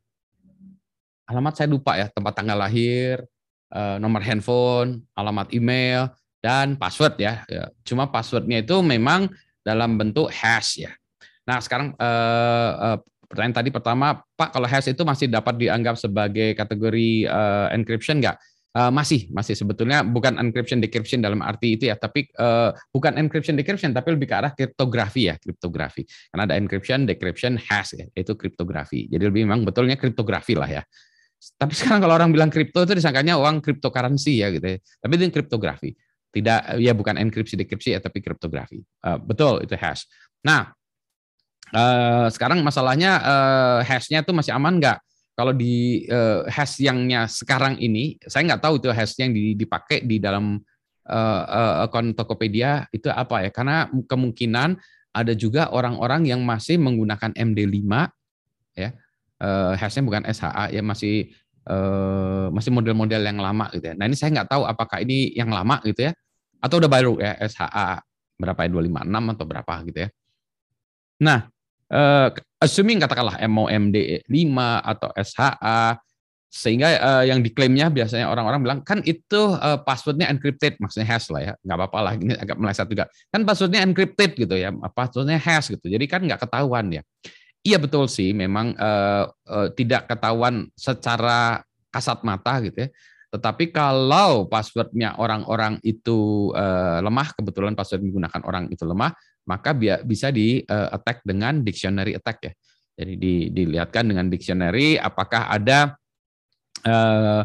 alamat saya lupa ya, tempat tanggal lahir, uh, nomor handphone, alamat email, dan password ya. ya. Cuma passwordnya itu memang dalam bentuk hash ya. Nah sekarang uh, uh, pertanyaan tadi pertama, Pak kalau hash itu masih dapat dianggap sebagai kategori uh, encryption nggak? Masih masih sebetulnya bukan encryption decryption dalam arti itu ya tapi bukan encryption decryption tapi lebih ke arah kriptografi ya kriptografi karena ada encryption decryption hash ya itu kriptografi jadi lebih memang betulnya kriptografi lah ya Tapi sekarang kalau orang bilang kripto itu disangkanya uang cryptocurrency ya gitu ya. Tapi itu kriptografi. Tidak ya bukan enkripsi dekripsi ya tapi kriptografi. Uh, betul itu hash. Nah, uh, sekarang masalahnya uh, hashnya itu masih aman nggak? Kalau di uh, hash yangnya sekarang ini, saya nggak tahu itu hash yang dipakai di dalam uh, akun Tokopedia itu apa ya? Karena kemungkinan ada juga orang-orang yang masih menggunakan MD5 ya. Uh, hashnya bukan SHA ya masih uh, masih model-model yang lama gitu ya. Nah, ini saya nggak tahu apakah ini yang lama gitu ya atau udah baru ya SHA berapa ya 256 atau berapa gitu ya. Nah, uh, assuming katakanlah MOMD 5 atau SHA sehingga uh, yang diklaimnya biasanya orang-orang bilang kan itu uh, passwordnya encrypted maksudnya hash lah ya nggak apa-apa lah ini agak meleset juga kan passwordnya encrypted gitu ya passwordnya hash gitu jadi kan nggak ketahuan ya iya betul sih memang uh, uh, tidak ketahuan secara kasat mata gitu ya tetapi kalau passwordnya orang-orang itu uh, lemah, kebetulan password menggunakan orang itu lemah, maka bisa di uh, attack dengan dictionary attack ya. Jadi di, dilihatkan dengan dictionary apakah ada uh,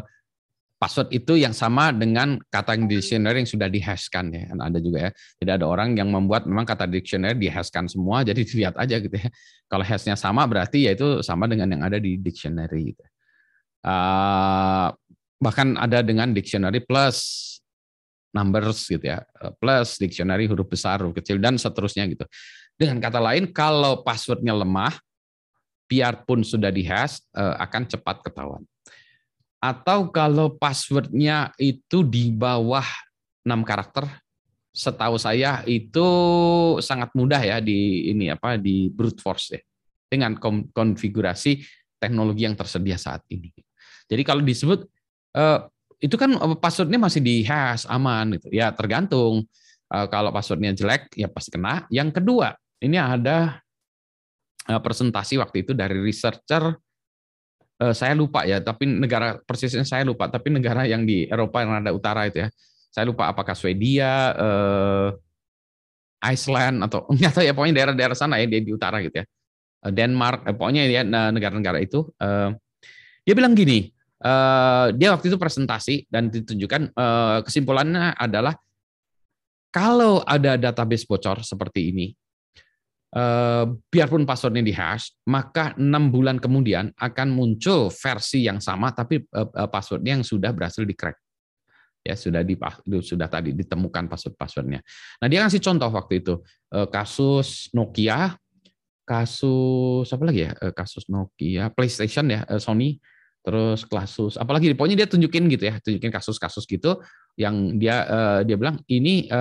password itu yang sama dengan kata yang dictionary yang sudah dihashkan ya. Ada juga ya. Jadi ada orang yang membuat memang kata dictionary dihashkan semua, (laughs) jadi dilihat aja gitu ya. Kalau hashnya sama berarti ya itu sama dengan yang ada di dictionary. Gitu. Uh, bahkan ada dengan dictionary plus numbers gitu ya, eh, plus dictionary huruf besar, huruf kecil dan seterusnya gitu. Dengan kata lain, kalau passwordnya lemah, biarpun sudah dihash eh, akan cepat ketahuan. Atau kalau passwordnya itu di bawah 6 karakter, setahu saya itu sangat mudah ya di ini apa di brute force ya dengan konfigurasi teknologi yang tersedia saat ini. Jadi kalau disebut uh, itu kan eh, passwordnya masih di hash aman gitu ya tergantung uh, kalau passwordnya jelek ya pasti kena yang kedua ini ada presentasi waktu itu dari researcher saya lupa ya tapi negara persisnya saya lupa tapi negara yang di Eropa yang ada utara itu ya. Saya lupa apakah Swedia uh, Iceland atau (laughs) nggak tahu ya pokoknya daerah-daerah sana ya di, di utara gitu ya. Denmark pokoknya ya negara-negara itu uh, dia bilang gini Uh, dia waktu itu presentasi dan ditunjukkan uh, kesimpulannya adalah kalau ada database bocor seperti ini, uh, biarpun passwordnya di hash, maka enam bulan kemudian akan muncul versi yang sama tapi uh, passwordnya yang sudah berhasil di crack ya sudah di sudah tadi ditemukan password-passwordnya. Nah dia kasih contoh waktu itu. Kasus Nokia, kasus apa lagi ya? Kasus Nokia, PlayStation ya Sony terus kasus apalagi pokoknya dia tunjukin gitu ya tunjukin kasus-kasus gitu yang dia dia bilang ini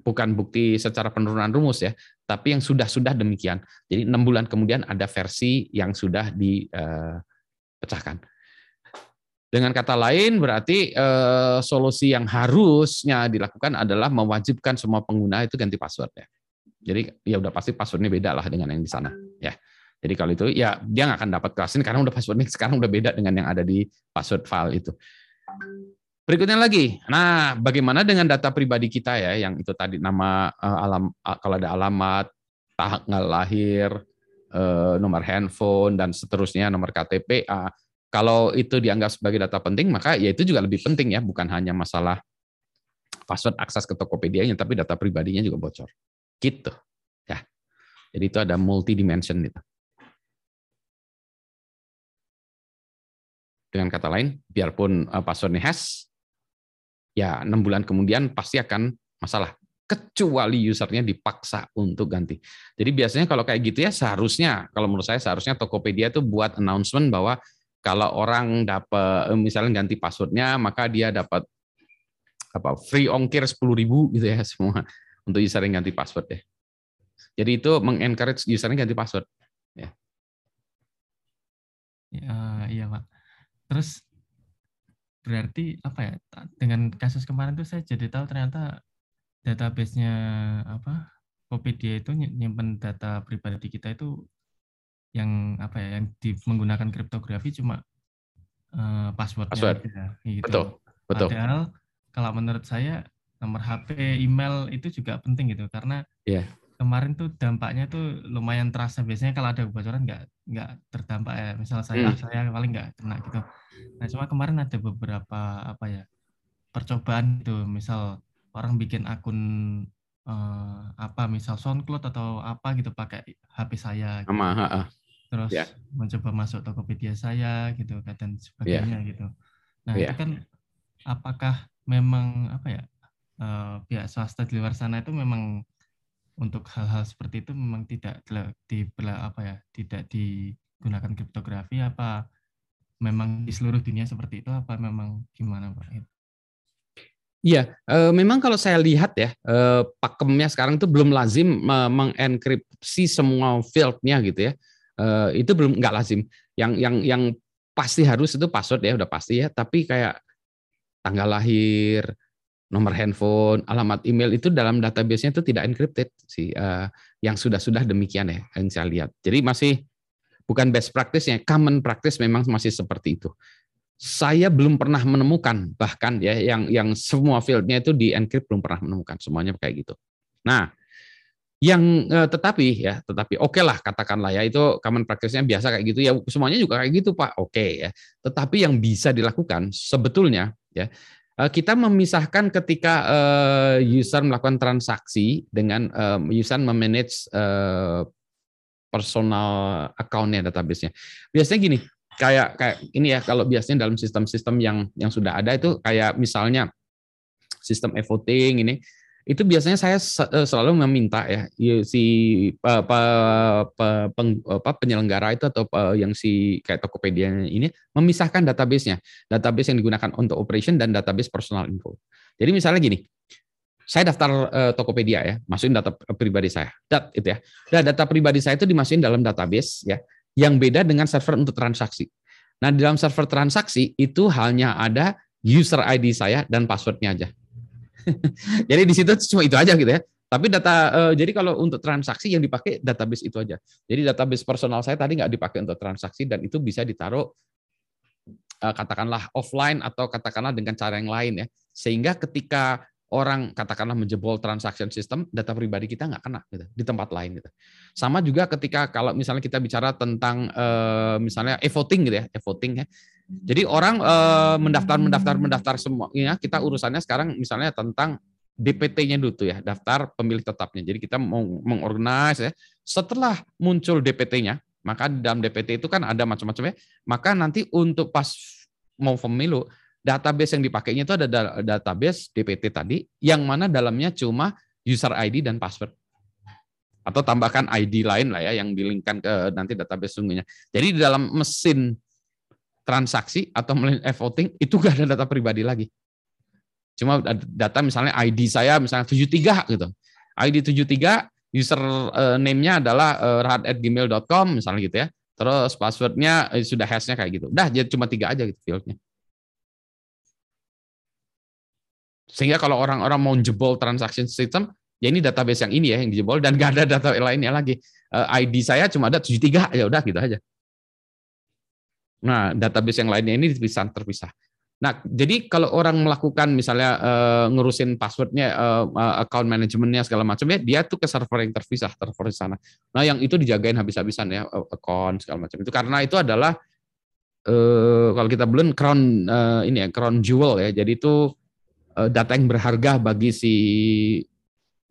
bukan bukti secara penurunan rumus ya tapi yang sudah sudah demikian. Jadi enam bulan kemudian ada versi yang sudah dipecahkan eh, dengan kata lain berarti uh, solusi yang harusnya dilakukan adalah mewajibkan semua pengguna itu ganti password ya. Jadi ya udah pasti passwordnya beda lah dengan yang di sana ya. Jadi kalau itu ya dia nggak akan dapat kelas ini karena udah passwordnya sekarang udah beda dengan yang ada di password file itu. Berikutnya lagi, nah bagaimana dengan data pribadi kita ya, yang itu tadi nama uh, alam, uh, kalau ada alamat, tanggal lahir, uh, nomor handphone dan seterusnya, nomor KTP. Kalau itu dianggap sebagai data penting, maka ya itu juga lebih penting ya, bukan hanya masalah password akses ke Tokopedia-nya, tapi data pribadinya juga bocor. Gitu. Ya. Jadi itu ada multi dimension itu. Dengan kata lain, biarpun passwordnya hash, ya enam bulan kemudian pasti akan masalah. Kecuali usernya dipaksa untuk ganti. Jadi biasanya kalau kayak gitu ya seharusnya, kalau menurut saya seharusnya Tokopedia itu buat announcement bahwa kalau orang dapat eh, misalnya ganti passwordnya, maka dia dapat apa free ongkir sepuluh ribu gitu ya (laughs) semua untuk user yang ganti password ya. Jadi itu mengencourage usernya ganti password. Ya. Ya, iya pak. Terus berarti apa ya? Dengan kasus kemarin tuh saya jadi tahu ternyata database-nya apa? Tokopedia itu nyimpen data pribadi kita itu yang apa ya? Yang di, menggunakan kriptografi cuma uh, passwordnya. Password. Aja, gitu. Betul. Betul. Padahal kalau menurut saya nomor HP, email itu juga penting gitu karena yeah. Kemarin tuh dampaknya tuh lumayan terasa. Biasanya kalau ada kebocoran nggak nggak terdampak ya. Misal saya hmm. saya paling nggak kena gitu. Nah cuma kemarin ada beberapa apa ya percobaan itu. Misal orang bikin akun uh, apa misal SoundCloud atau apa gitu pakai HP saya. Gitu. Sama, ha, Terus yeah. mencoba masuk Tokopedia saya gitu dan sebagainya yeah. gitu. Nah yeah. itu kan apakah memang apa ya uh, pihak swasta di luar sana itu memang untuk hal-hal seperti itu memang tidak di apa ya tidak digunakan kriptografi apa memang di seluruh dunia seperti itu apa memang gimana pak? Iya, e, memang kalau saya lihat ya, e, pakemnya sekarang itu belum lazim mengenkripsi semua fieldnya gitu ya. E, itu belum nggak lazim. Yang yang yang pasti harus itu password ya, udah pasti ya. Tapi kayak tanggal lahir, nomor handphone, alamat email itu dalam database-nya itu tidak encrypted sih. Uh, yang sudah-sudah demikian ya yang saya lihat. Jadi masih bukan best practice ya, common practice memang masih seperti itu. Saya belum pernah menemukan bahkan ya yang yang semua fieldnya itu di encrypt belum pernah menemukan semuanya kayak gitu. Nah, yang uh, tetapi ya tetapi oke okay lah katakanlah ya itu common practice-nya biasa kayak gitu ya semuanya juga kayak gitu Pak oke okay, ya tetapi yang bisa dilakukan sebetulnya ya Eh, kita memisahkan ketika uh, user melakukan transaksi dengan uh, user memanage uh, personal account-nya database-nya. Biasanya gini, kayak kayak ini ya kalau biasanya dalam sistem-sistem yang yang sudah ada itu kayak misalnya sistem e-voting ini itu biasanya saya eh, selalu meminta ya si apa, apa, penyelenggara itu atau yang si kayak Tokopedia ini memisahkan database-nya, database yang digunakan untuk operation dan database personal info. Jadi misalnya gini, saya daftar uh, Tokopedia ya, masukin data pribadi saya, dat itu ya. Dan data pribadi saya itu dimasukin dalam database ya, yang beda dengan server untuk transaksi. Nah di dalam server transaksi itu hanya ada user ID saya dan passwordnya aja. (laughs) jadi di situ cuma itu aja gitu ya. Tapi data uh, jadi kalau untuk transaksi yang dipakai database itu aja. Jadi database personal saya tadi nggak dipakai untuk transaksi dan itu bisa ditaruh uh, katakanlah offline atau katakanlah dengan cara yang lain ya. Sehingga ketika orang katakanlah menjebol transaction system, data pribadi kita nggak kena gitu, di tempat lain gitu. Sama juga ketika kalau misalnya kita bicara tentang uh, misalnya e-voting gitu ya, e-voting ya. Jadi orang uh, mendaftar mendaftar mendaftar semua ya, kita urusannya sekarang misalnya tentang DPT-nya dulu tuh ya, daftar pemilih tetapnya. Jadi kita mau mengorganize ya. Setelah muncul DPT-nya, maka dalam DPT itu kan ada macam-macamnya, maka nanti untuk pas mau pemilu database yang dipakainya itu ada database DPT tadi yang mana dalamnya cuma user ID dan password atau tambahkan ID lain lah ya yang dilingkan ke nanti database sungguhnya. Jadi di dalam mesin transaksi atau melalui voting itu gak ada data pribadi lagi. Cuma data misalnya ID saya misalnya 73 gitu. ID 73 user eh, name-nya adalah uh, rahat@gmail.com misalnya gitu ya. Terus passwordnya eh, sudah hashnya kayak gitu. Udah jadi cuma tiga aja gitu fieldnya. Sehingga kalau orang-orang mau jebol transaction system, ya ini database yang ini ya yang dijebol dan gak ada data lainnya lagi. Eh, ID saya cuma ada 73 ya udah gitu aja. Nah, database yang lainnya ini bisa terpisah. Nah, jadi kalau orang melakukan misalnya uh, ngurusin passwordnya, uh, account manajemennya segala macam ya, dia tuh ke server yang terpisah, server di sana. Nah, yang itu dijagain habis-habisan ya, account segala macam itu karena itu adalah uh, kalau kita belum crown uh, ini ya, crown jewel ya. Jadi itu Eh, data yang berharga bagi si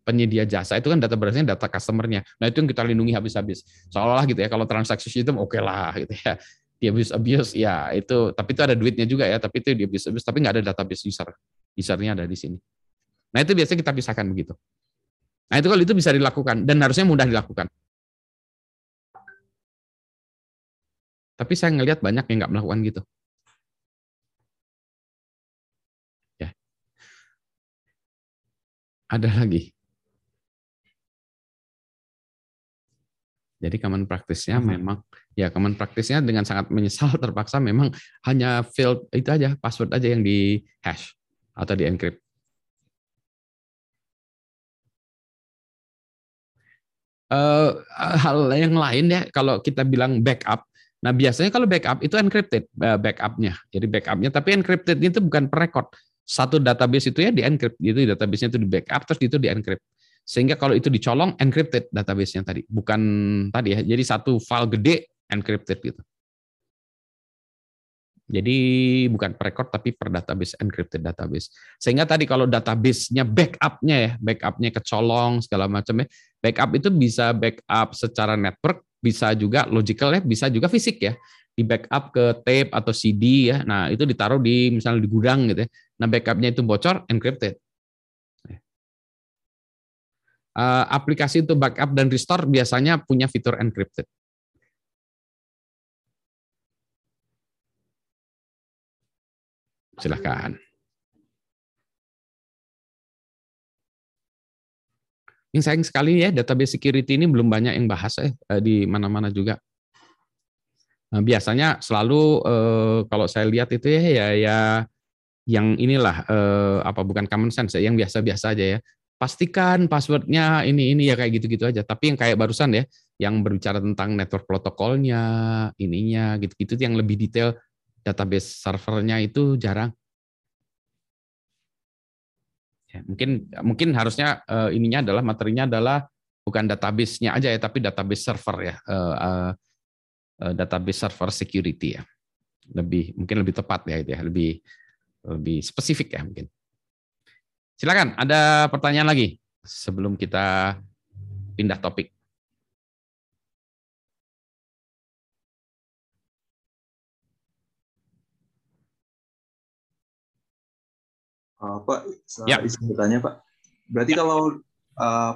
penyedia jasa itu kan data berasnya data customernya. Nah itu yang kita lindungi habis-habis. Seolah-olah gitu ya kalau transaksi sistem oke okay lah gitu ya. Di abuse abuse ya itu tapi itu ada duitnya juga ya tapi itu di abuse abuse tapi nggak ada database user usernya ada di sini. Nah itu biasanya kita pisahkan begitu. Nah itu kalau itu bisa dilakukan dan harusnya mudah dilakukan. Tapi saya ngelihat banyak yang nggak melakukan gitu. ada lagi. Jadi common practice-nya memang ya common practice-nya dengan sangat menyesal (laughs) terpaksa memang hanya field itu aja password aja yang di hash atau di encrypt. Uh, hal yang lain ya kalau kita bilang backup, nah biasanya kalau backup itu encrypted uh, backupnya, jadi backupnya tapi encrypted itu bukan per record, satu database itu ya di encrypt gitu database-nya itu di backup terus itu di encrypt Sehingga kalau itu dicolong encrypted database-nya tadi, bukan tadi ya. Jadi satu file gede encrypted gitu. Jadi bukan per record tapi per database encrypted database. Sehingga tadi kalau database-nya backup-nya ya, backup-nya kecolong segala macam ya. Backup itu bisa backup secara network, bisa juga logical ya, bisa juga fisik ya. Di backup ke tape atau CD ya. Nah, itu ditaruh di misalnya di gudang gitu ya. Nah, backup-nya itu bocor encrypted. Uh, aplikasi untuk backup dan restore biasanya punya fitur encrypted. Silahkan. Ini sayang sekali ya, database security ini belum banyak yang bahas eh, di mana-mana juga. Nah, biasanya selalu eh, kalau saya lihat itu ya, ya, ya yang inilah eh, apa bukan common sense ya, yang biasa-biasa aja ya. Pastikan passwordnya ini ini ya kayak gitu-gitu aja. Tapi yang kayak barusan ya, yang berbicara tentang network protokolnya, ininya gitu-gitu yang lebih detail database servernya itu jarang. Ya, mungkin mungkin harusnya uh, ininya adalah materinya adalah bukan database-nya aja ya, tapi database server ya, uh, uh, database server security ya, lebih mungkin lebih tepat ya itu ya, lebih lebih spesifik ya mungkin. Silakan, ada pertanyaan lagi sebelum kita pindah topik. Uh, Pak, ya. izin bertanya Pak. Berarti ya. kalau uh,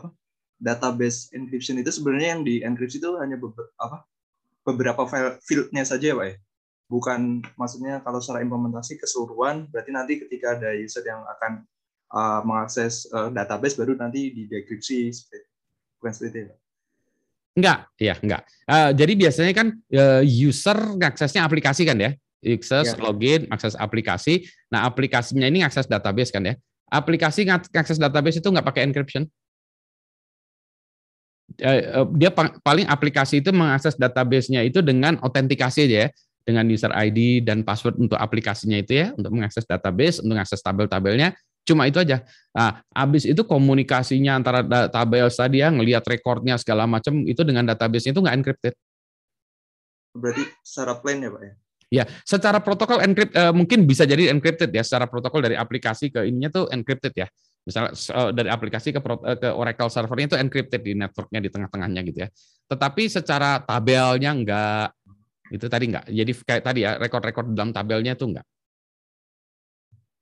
database encryption itu sebenarnya yang di encryption itu hanya beberapa, apa, beberapa file fieldnya saja ya Pak ya? Bukan maksudnya kalau secara implementasi keseluruhan, berarti nanti ketika ada user yang akan uh, mengakses uh, database baru nanti di dekripsi bukan seperti itu. Enggak, ya enggak. Uh, jadi biasanya kan uh, user ngaksesnya aplikasi kan ya akses ya. login, akses aplikasi. Nah, aplikasinya ini akses database kan ya. Aplikasi akses database itu nggak pakai encryption. Eh, dia paling aplikasi itu mengakses database-nya itu dengan autentikasi aja ya, dengan user ID dan password untuk aplikasinya itu ya, untuk mengakses database, untuk mengakses tabel-tabelnya, cuma itu aja. Nah, habis itu komunikasinya antara tabel tadi ya, ngelihat rekornya segala macam itu dengan database-nya itu nggak encrypted. Berarti secara plain ya Pak ya? Ya, secara protokol encrypt uh, mungkin bisa jadi encrypted ya, secara protokol dari aplikasi ke ininya tuh encrypted ya. Misalnya uh, dari aplikasi ke uh, ke Oracle servernya itu encrypted di networknya di tengah-tengahnya gitu ya. Tetapi secara tabelnya enggak itu tadi enggak. Jadi kayak tadi ya, rekor-rekor dalam tabelnya itu enggak.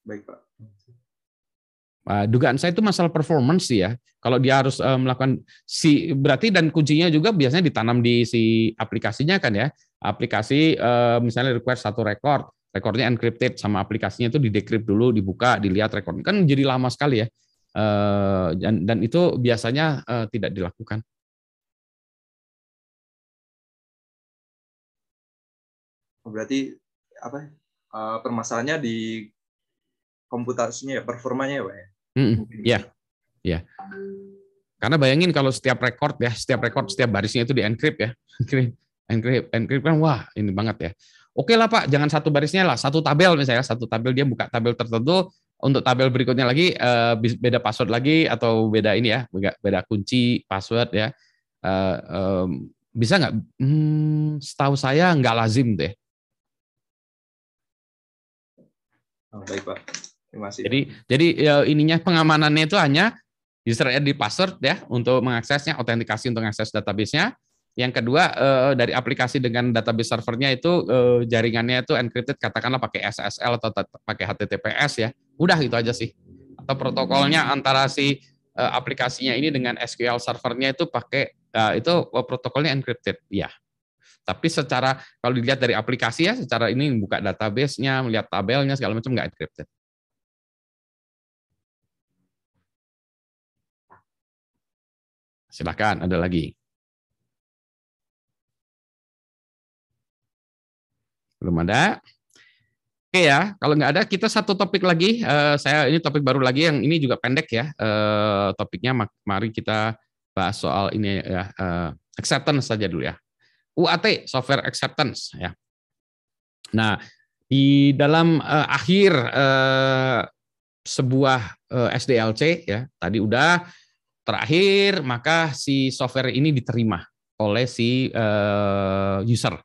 Baik, Pak. Uh, dugaan saya itu masalah performance sih ya. Kalau dia harus uh, melakukan si berarti dan kuncinya juga biasanya ditanam di si aplikasinya kan ya aplikasi eh, misalnya request satu record, rekornya encrypted sama aplikasinya itu di decrypt dulu, dibuka, dilihat rekor. Kan jadi lama sekali ya. Eh, dan, dan itu biasanya eh, tidak dilakukan. Berarti apa? permasalahannya di komputasinya ya, performanya ya, Pak ya? Mm ya, ya. Karena bayangin kalau setiap record ya, setiap record, setiap barisnya itu di encrypt ya. (laughs) encrypt encrypt kan wah ini banget ya. Oke lah pak jangan satu barisnya lah satu tabel misalnya satu tabel dia buka tabel tertentu. Untuk tabel berikutnya lagi uh, beda password lagi atau beda ini ya beda, beda kunci password ya. Uh, um, bisa nggak? Hmm, setahu saya nggak lazim deh. Oh, baik pak kasih jadi jadi ya, ininya pengamanannya itu hanya user ID password ya untuk mengaksesnya autentikasi untuk mengakses databasenya yang kedua eh, dari aplikasi dengan database servernya itu eh, jaringannya itu encrypted katakanlah pakai SSL atau pakai HTTPS ya. Udah gitu aja sih. Atau protokolnya antara si eh, aplikasinya ini dengan SQL servernya itu pakai itu protokolnya encrypted. Ya. Tapi secara kalau dilihat dari aplikasi ya secara ini buka database-nya, melihat tabelnya segala macam nggak encrypted. Silahkan, ada lagi. Belum ada. Oke ya, kalau nggak ada kita satu topik lagi. Uh, saya ini topik baru lagi yang ini juga pendek ya. Uh, topiknya mari kita bahas soal ini ya uh, acceptance saja dulu ya. UAT software acceptance ya. Nah di dalam akhir sebuah SDLC ya tadi udah terakhir maka si software ini diterima oleh si uh, user.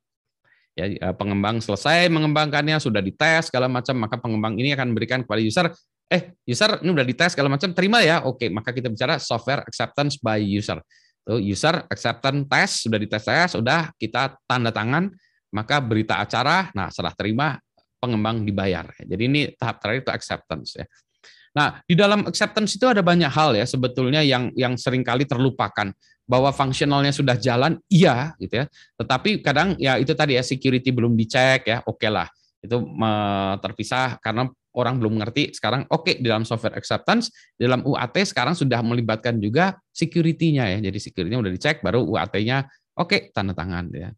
Ya, eh, pengembang selesai mengembangkannya, sudah dites segala macam, maka pengembang ini akan memberikan kepada user, eh user ini udah dites segala macam, terima ya, oke, maka kita bicara software acceptance by user. Tuh, user acceptance test sudah dites tes, sudah kita tanda tangan, maka berita acara, nah setelah terima pengembang dibayar. Jadi ini tahap terakhir itu acceptance ya. Nah, di dalam acceptance itu ada banyak hal ya sebetulnya yang yang sering kali terlupakan bahwa fungsionalnya sudah jalan, iya gitu ya. Tetapi kadang ya itu tadi ya security belum dicek ya, oke lah. Itu terpisah karena orang belum mengerti sekarang oke okay, di dalam software acceptance di dalam UAT sekarang sudah melibatkan juga security-nya ya. Jadi security-nya udah dicek baru UAT-nya oke okay, tanda tangan ya.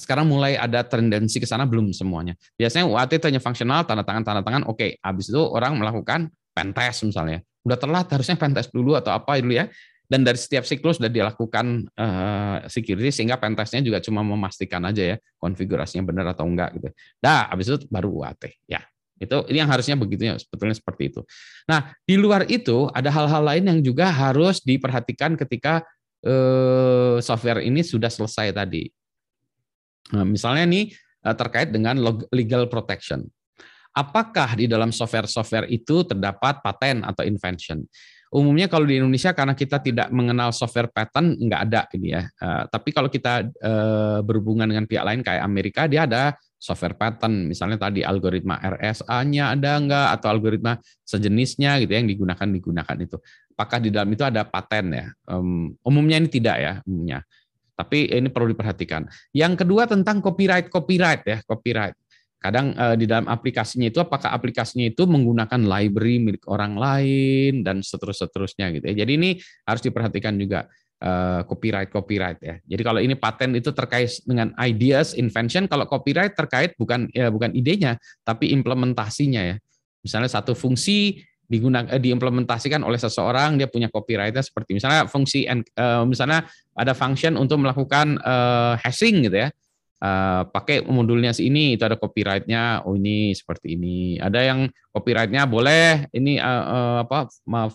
Sekarang mulai ada tendensi ke sana belum semuanya. Biasanya UAT hanya fungsional, tanda tangan, tanda tangan, oke. Okay. Habis itu orang melakukan pentest misalnya. Udah telat, harusnya pentest dulu atau apa dulu ya. Dan dari setiap siklus sudah dilakukan uh, security sehingga pentestnya juga cuma memastikan aja ya konfigurasinya benar atau enggak gitu. Dah, habis itu baru UAT. Ya, itu ini yang harusnya begitu ya, sebetulnya seperti itu. Nah, di luar itu ada hal-hal lain yang juga harus diperhatikan ketika uh, software ini sudah selesai tadi Nah, misalnya nih eh, terkait dengan legal protection. Apakah di dalam software-software itu terdapat paten atau invention? Umumnya kalau di Indonesia karena kita tidak mengenal software patent nggak ada ini ya. Uh, tapi kalau kita uh, berhubungan dengan pihak lain kayak Amerika dia ada software patent. Misalnya tadi algoritma RSA-nya ada nggak atau algoritma sejenisnya gitu ya, yang digunakan digunakan itu. Apakah di dalam itu ada paten ya? Um, umumnya ini tidak ya umumnya. Tapi ini perlu diperhatikan. Yang kedua tentang copyright copyright ya copyright. Kadang eh, di dalam aplikasinya itu apakah aplikasinya itu menggunakan library milik orang lain dan seterus seterusnya gitu ya. Jadi ini harus diperhatikan juga eh, copyright copyright ya. Jadi kalau ini paten itu terkait dengan ideas invention, kalau copyright terkait bukan ya bukan idenya tapi implementasinya ya. Misalnya satu fungsi digunakan eh, diimplementasikan oleh seseorang dia punya copyrightnya seperti misalnya fungsi uh, misalnya ada function untuk melakukan uh, hashing gitu ya. Uh, pakai modulnya ini itu ada copyrightnya oh ini seperti ini. Ada yang copyrightnya boleh ini uh, uh, apa maaf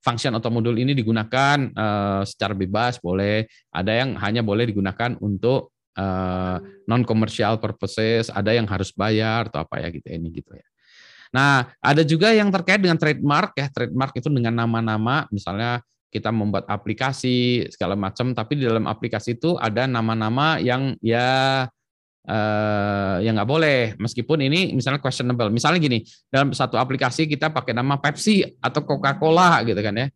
function atau modul ini digunakan uh, secara bebas boleh. Ada yang hanya boleh digunakan untuk uh, non commercial purposes ada yang harus bayar atau apa ya gitu ini gitu ya Nah, ada juga yang terkait dengan trademark ya. Trademark itu dengan nama-nama, misalnya kita membuat aplikasi segala macam, tapi di dalam aplikasi itu ada nama-nama yang ya eh, yang nggak boleh. Meskipun ini misalnya questionable. Misalnya gini, dalam satu aplikasi kita pakai nama Pepsi atau Coca-Cola gitu kan ya.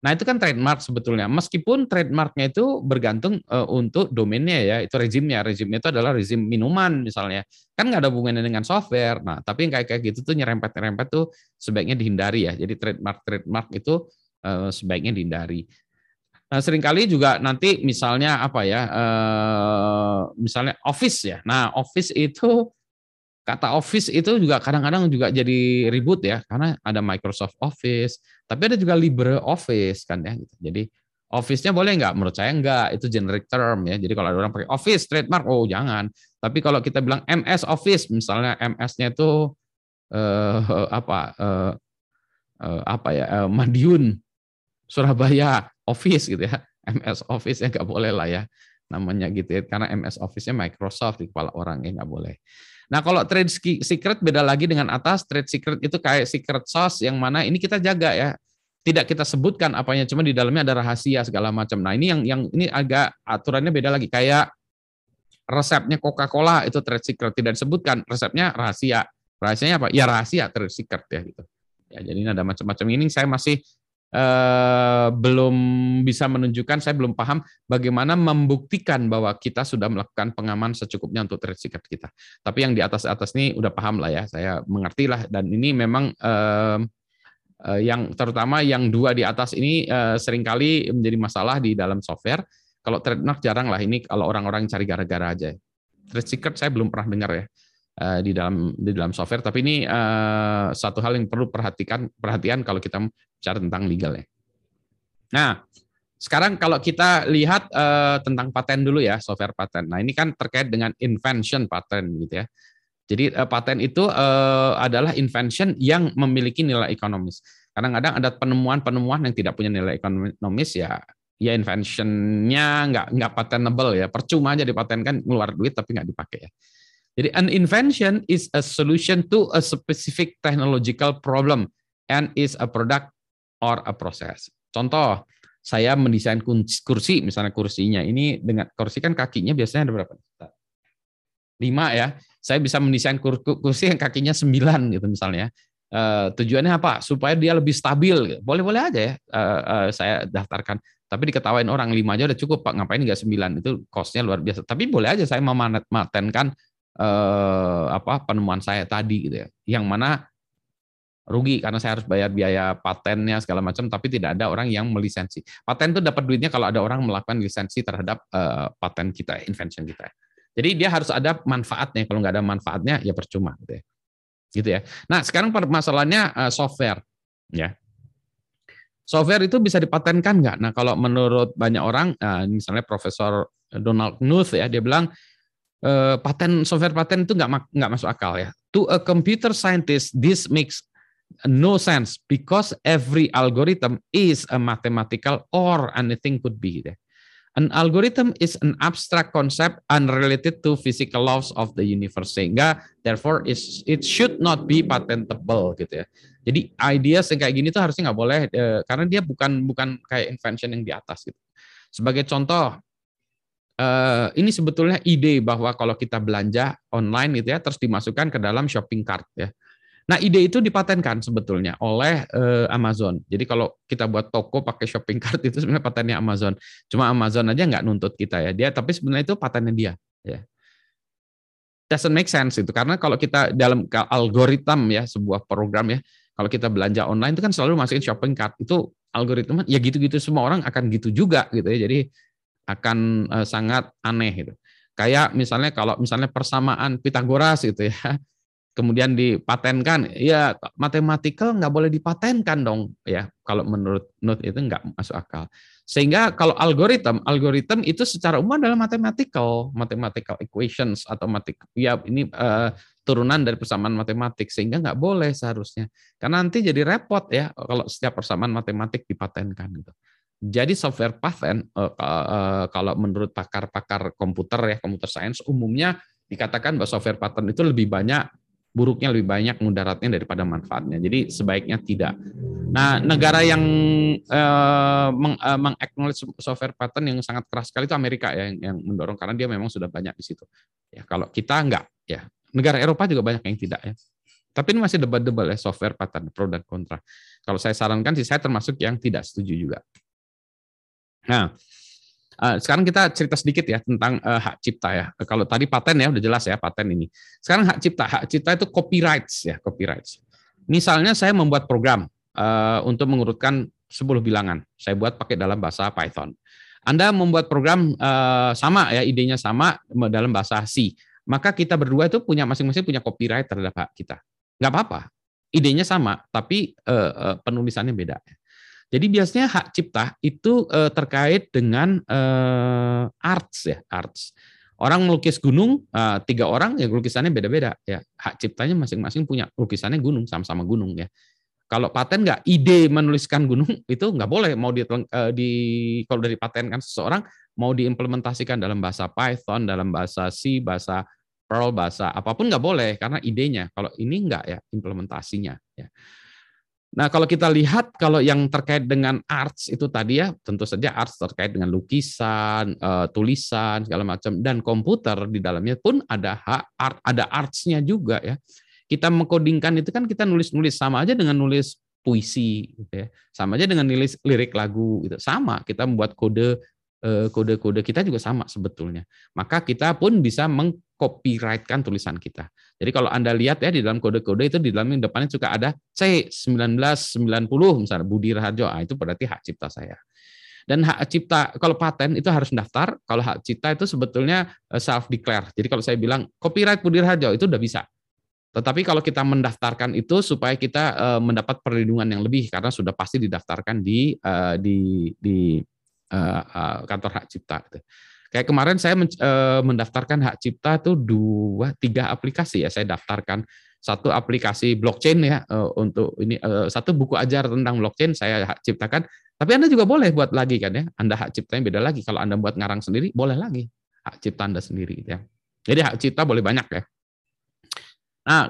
Nah itu kan trademark sebetulnya. Meskipun trademarknya itu bergantung uh, untuk domainnya ya, itu rezimnya. Rezimnya itu adalah rezim minuman misalnya. Kan nggak ada hubungannya dengan software. Nah tapi yang kayak kayak gitu tuh nyerempet-nyerempet tuh sebaiknya dihindari ya. Jadi trademark-trademark itu uh, sebaiknya dihindari. Nah, sering kali juga nanti misalnya apa ya, uh, misalnya Office ya. Nah Office itu kata Office itu juga kadang-kadang juga jadi ribut ya karena ada Microsoft Office, tapi ada juga LibreOffice kan ya. Gitu. Jadi Office-nya boleh nggak? Menurut saya nggak, itu generic term ya. Jadi kalau ada orang pakai Office trademark, oh jangan. Tapi kalau kita bilang MS Office, misalnya MS-nya itu eh, apa eh, eh, apa ya eh, Madiun Surabaya Office gitu ya. MS Office ya nggak boleh lah ya namanya gitu ya. Karena MS Office-nya Microsoft di kepala orang ya nggak boleh. Nah, kalau trade secret beda lagi dengan atas. Trade secret itu kayak secret sauce yang mana ini kita jaga ya. Tidak kita sebutkan apanya, cuma di dalamnya ada rahasia segala macam. Nah, ini yang yang ini agak aturannya beda lagi. Kayak resepnya Coca-Cola itu trade secret tidak disebutkan, resepnya rahasia. Rahasianya apa? Ya rahasia trade secret ya gitu. Ya, jadi ini ada macam-macam ini saya masih eh, belum bisa menunjukkan, saya belum paham bagaimana membuktikan bahwa kita sudah melakukan pengaman secukupnya untuk trade secret kita. Tapi yang di atas-atas ini udah paham lah ya, saya mengerti lah dan ini memang eh, eh, yang terutama yang dua di atas ini eh, sering kali menjadi masalah di dalam software. Kalau trademark jarang lah ini kalau orang-orang cari gara-gara aja. Trade secret saya belum pernah dengar ya eh, di dalam di dalam software. Tapi ini uh, satu hal yang perlu perhatikan perhatian kalau kita bicara tentang legal ya. Nah, sekarang kalau kita lihat uh, tentang paten dulu ya, software paten. Nah, ini kan terkait dengan invention paten gitu ya. Jadi uh, paten itu uh, adalah invention yang memiliki nilai ekonomis. Kadang-kadang ada penemuan-penemuan yang tidak punya nilai ekonomis ya ya inventionnya nggak nggak patentable ya percuma aja dipatenkan ngeluar duit tapi nggak dipakai ya jadi an invention is a solution to a specific technological problem and is a product or a process contoh saya mendesain kursi misalnya kursinya ini dengan kursi kan kakinya biasanya ada berapa lima ya saya bisa mendesain kursi yang kakinya sembilan gitu misalnya Uh, tujuannya apa? Supaya dia lebih stabil. Boleh-boleh aja ya uh, uh, saya daftarkan. Tapi diketawain orang lima aja udah cukup Pak. Ngapain nggak sembilan? Itu costnya luar biasa. Tapi boleh aja saya mematenkan uh, apa penemuan saya tadi gitu ya. Yang mana rugi karena saya harus bayar biaya patennya segala macam. Tapi tidak ada orang yang melisensi. Paten itu dapat duitnya kalau ada orang melakukan lisensi terhadap uh, paten kita, invention kita. Jadi dia harus ada manfaatnya. Kalau nggak ada manfaatnya ya percuma gitu ya gitu ya. Nah, sekarang permasalahannya uh, software ya. Software itu bisa dipatenkan nggak? Nah, kalau menurut banyak orang, uh, misalnya Profesor Donald Knuth ya, dia bilang uh, paten software paten itu nggak nggak masuk akal ya. To a computer scientist, this makes no sense because every algorithm is a mathematical or anything could be. Ya. An algorithm is an abstract concept unrelated to physical laws of the universe sehingga therefore is it should not be patentable gitu ya. Jadi ideas yang kayak gini tuh harusnya nggak boleh eh, karena dia bukan bukan kayak invention yang di atas gitu. Sebagai contoh eh, ini sebetulnya ide bahwa kalau kita belanja online gitu ya terus dimasukkan ke dalam shopping cart ya. Nah, ide itu dipatenkan sebetulnya oleh uh, Amazon. Jadi kalau kita buat toko pakai shopping cart (laughs) itu sebenarnya patennya Amazon. Cuma Amazon aja nggak nuntut kita ya. Dia tapi sebenarnya itu patennya dia. Ya. Doesn't make sense itu karena kalau kita dalam algoritma ya sebuah program ya, kalau kita belanja online itu kan selalu masukin shopping cart itu algoritma ya gitu-gitu semua orang akan gitu juga gitu ya. Jadi akan uh, sangat aneh gitu. Kayak misalnya kalau misalnya persamaan Pitagoras gitu ya (laughs) kemudian dipatenkan, ya matematikal nggak boleh dipatenkan dong, ya kalau menurut Nut itu nggak masuk akal. Sehingga kalau algoritma, algoritma itu secara umum adalah mathematical, mathematical equations atau matik, ya ini uh, turunan dari persamaan matematik, sehingga nggak boleh seharusnya. Karena nanti jadi repot ya kalau setiap persamaan matematik dipatenkan gitu. Jadi software patent uh, uh, kalau menurut pakar-pakar komputer ya komputer science umumnya dikatakan bahwa software patent itu lebih banyak buruknya lebih banyak mudaratnya daripada manfaatnya. Jadi sebaiknya tidak. Nah, negara yang eh, meng, eh, mengaknowledge software patent yang sangat keras sekali itu Amerika ya yang, mendorong karena dia memang sudah banyak di situ. Ya, kalau kita enggak ya. Negara Eropa juga banyak yang tidak ya. Tapi ini masih debat-debat ya software patent pro dan kontra. Kalau saya sarankan sih saya termasuk yang tidak setuju juga. Nah, Uh, sekarang kita cerita sedikit ya tentang uh, hak cipta ya. Kalau tadi paten ya udah jelas ya paten ini. Sekarang hak cipta, hak cipta itu copyrights ya, copyrights. Misalnya saya membuat program uh, untuk mengurutkan 10 bilangan. Saya buat pakai dalam bahasa Python. Anda membuat program sama ya, idenya sama dalam bahasa C. Maka kita berdua itu punya masing-masing punya copyright terhadap hak kita. Nggak apa-apa. Idenya sama, tapi penulisannya beda. Jadi biasanya hak cipta itu uh, terkait dengan uh, arts ya, arts. Orang melukis gunung uh, tiga orang ya lukisannya beda-beda ya. Hak ciptanya masing-masing punya lukisannya gunung sama-sama gunung ya. Kalau paten nggak ide menuliskan gunung (laughs) itu nggak boleh mau di, uh, di kalau dari patenkan seseorang mau diimplementasikan dalam bahasa Python, dalam bahasa C, bahasa Perl, bahasa apa pun nggak boleh karena idenya. Kalau ini nggak ya implementasinya ya. Nah, kalau kita lihat kalau yang terkait dengan arts itu tadi ya, tentu saja arts terkait dengan lukisan, uh, tulisan segala macam dan komputer di dalamnya pun ada hak art, ada artsnya juga ya. Kita mengkodingkan itu kan kita nulis-nulis sama aja dengan nulis puisi gitu ya. Sama aja dengan nulis lirik lagu gitu. Sama, kita membuat kode eh, kode-kode kita juga sama sebetulnya. Maka kita pun bisa mengcopyrightkan tulisan kita. Jadi kalau Anda lihat ya di dalam kode-kode itu di dalam depannya juga ada C1990 misalnya Budi Raharjo, ah, itu berarti hak cipta saya. Dan hak cipta kalau paten itu harus mendaftar, kalau hak cipta itu sebetulnya eh, self declare. Jadi kalau saya bilang copyright Budi Raharjo itu udah bisa. Tetapi kalau kita mendaftarkan itu supaya kita uh, mendapat perlindungan yang lebih karena sudah pasti didaftarkan di di di uh, uh, kantor hak cipta. Gitu. Kayak kemarin saya men, e, mendaftarkan hak cipta tuh dua tiga aplikasi ya saya daftarkan satu aplikasi blockchain ya untuk ini satu buku ajar tentang blockchain saya hak ciptakan. Tapi Anda juga boleh buat lagi kan ya. Anda hak ciptanya beda lagi. Kalau Anda buat ngarang sendiri boleh lagi hak cipta Anda sendiri ya. Jadi hak cipta boleh banyak ya. Nah,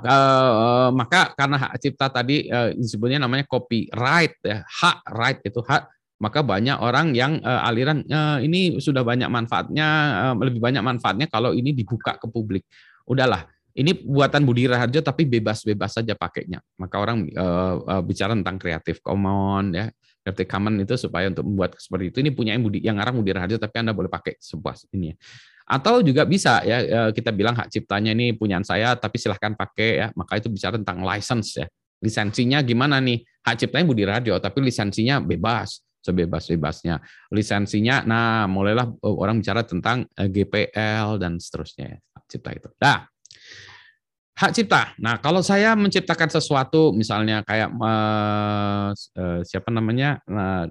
maka karena hak cipta tadi disebutnya namanya copyright ya, hak right itu hak maka banyak orang yang uh, aliran uh, ini sudah banyak manfaatnya uh, lebih banyak manfaatnya kalau ini dibuka ke publik. Udahlah, ini buatan Budi Raharjo tapi bebas-bebas saja pakainya. Maka orang uh, uh, bicara tentang Creative Commons ya. Creative Commons itu supaya untuk membuat seperti itu ini punya yang Budi yang ngarang Budi Raharjo tapi Anda boleh pakai sebuah ini ya. Atau juga bisa ya kita bilang hak ciptanya ini punyaan saya tapi silahkan pakai ya. Maka itu bicara tentang license ya. Lisensinya gimana nih? Hak ciptanya Budi Radio tapi lisensinya bebas sebebas-bebasnya. Lisensinya, nah mulailah eh, orang bicara tentang eh, GPL dan seterusnya. Hak cipta itu. Nah, hak cipta. Nah, kalau saya menciptakan sesuatu, misalnya kayak uh, siapa namanya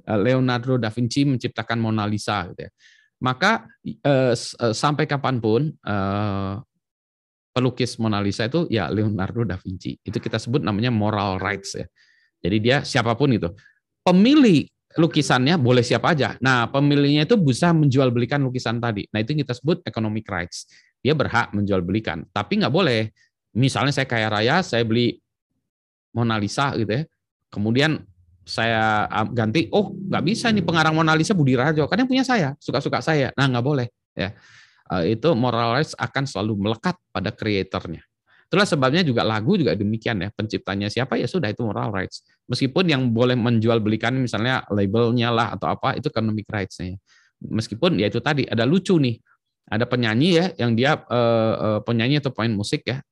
Leonardo da Vinci menciptakan Mona Lisa, gitu ya. Maka uh, sampai kapan pun uh, pelukis Mona Lisa itu ya Leonardo da Vinci. Itu kita sebut namanya moral rights ya. Jadi dia siapa pun itu. Pemilik lukisannya boleh siapa aja. Nah, pemiliknya itu bisa menjual belikan lukisan tadi. Nah, itu yang kita sebut economic rights. Dia berhak menjual belikan. Tapi nggak boleh. Misalnya saya kaya raya, saya beli Mona Lisa gitu ya. Kemudian saya ah, ganti, oh nggak bisa nih pengarang Mona Lisa Budi Rajo, kan yang punya saya, suka-suka saya. Nah nggak boleh ya. Eh, itu moral rights akan selalu melekat pada kreatornya. Itulah sebabnya juga lagu juga demikian ya. Penciptanya siapa ya sudah itu moral rights. Meskipun yang boleh menjual belikan misalnya labelnya lah atau apa itu economic rights-nya. Meskipun ya itu tadi ada lucu nih. Ada penyanyi ya yang dia uh, uh, penyanyi atau pemain musik ya.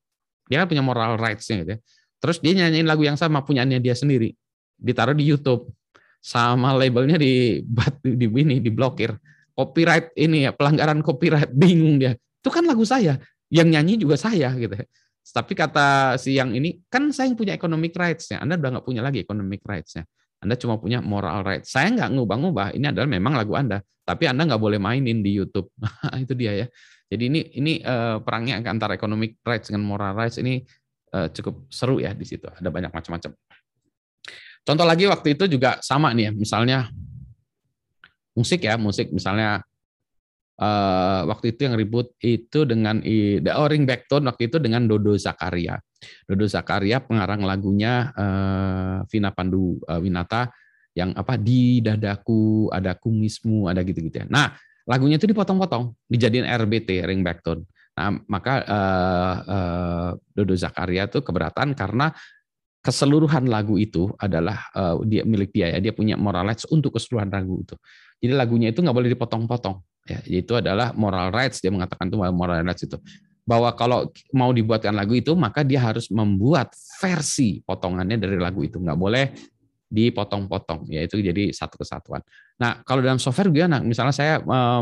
Dia kan punya moral rights-nya gitu ya. Terus dia nyanyiin lagu yang sama punyanya dia sendiri. Ditaruh di YouTube sama labelnya di di ini diblokir. Copyright ini ya, pelanggaran copyright bingung dia. Itu kan lagu saya, yang nyanyi juga saya gitu ya. Tapi kata si yang ini, kan saya yang punya economic rights-nya. Anda udah nggak punya lagi economic rights-nya. Anda cuma punya moral rights. Saya nggak ngubah-ngubah. Ini adalah memang lagu Anda. Tapi Anda nggak boleh mainin di YouTube. (laughs) itu dia ya. Jadi ini ini uh, perangnya antara economic rights dengan moral rights ini uh, cukup seru ya di situ. Ada banyak macam-macam. Contoh lagi waktu itu juga sama nih ya. Misalnya musik ya, musik misalnya uh, waktu itu yang ribut itu dengan The Oring Backtone waktu itu dengan Dodo Zakaria. Dodo Zakaria pengarang lagunya uh, Vina Pandu uh, Winata yang apa di dadaku ada kumismu ada gitu-gitu ya. Nah, lagunya itu dipotong-potong, dijadiin RBT ring backtone. Nah, maka uh, uh, Dodo Zakaria itu keberatan karena keseluruhan lagu itu adalah uh, dia milik dia ya, dia punya moral rights untuk keseluruhan lagu itu. Jadi lagunya itu nggak boleh dipotong-potong. Ya, itu adalah moral rights dia mengatakan itu moral rights itu bahwa kalau mau dibuatkan lagu itu maka dia harus membuat versi potongannya dari lagu itu nggak boleh dipotong-potong yaitu jadi satu kesatuan. Nah kalau dalam software gimana? Misalnya saya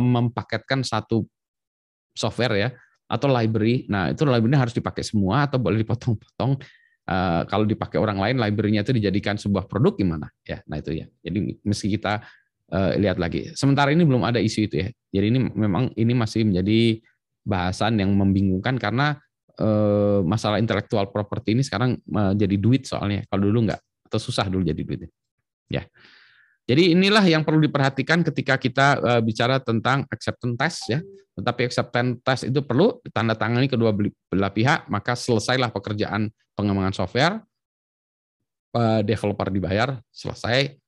mempaketkan satu software ya atau library, nah itu library harus dipakai semua atau boleh dipotong-potong. Uh, kalau dipakai orang lain, library-nya itu dijadikan sebuah produk gimana? Ya, nah itu ya. Jadi meski kita uh, lihat lagi. Sementara ini belum ada isu itu ya. Jadi ini memang ini masih menjadi bahasan yang membingungkan karena uh, masalah intelektual properti ini sekarang uh, jadi duit soalnya. Kalau dulu enggak atau susah dulu jadi duit. Ya. Jadi inilah yang perlu diperhatikan ketika kita uh, bicara tentang acceptance test ya. Tetapi acceptance test itu perlu ditandatangani kedua belah pihak, maka selesailah pekerjaan pengembangan software, developer dibayar, selesai,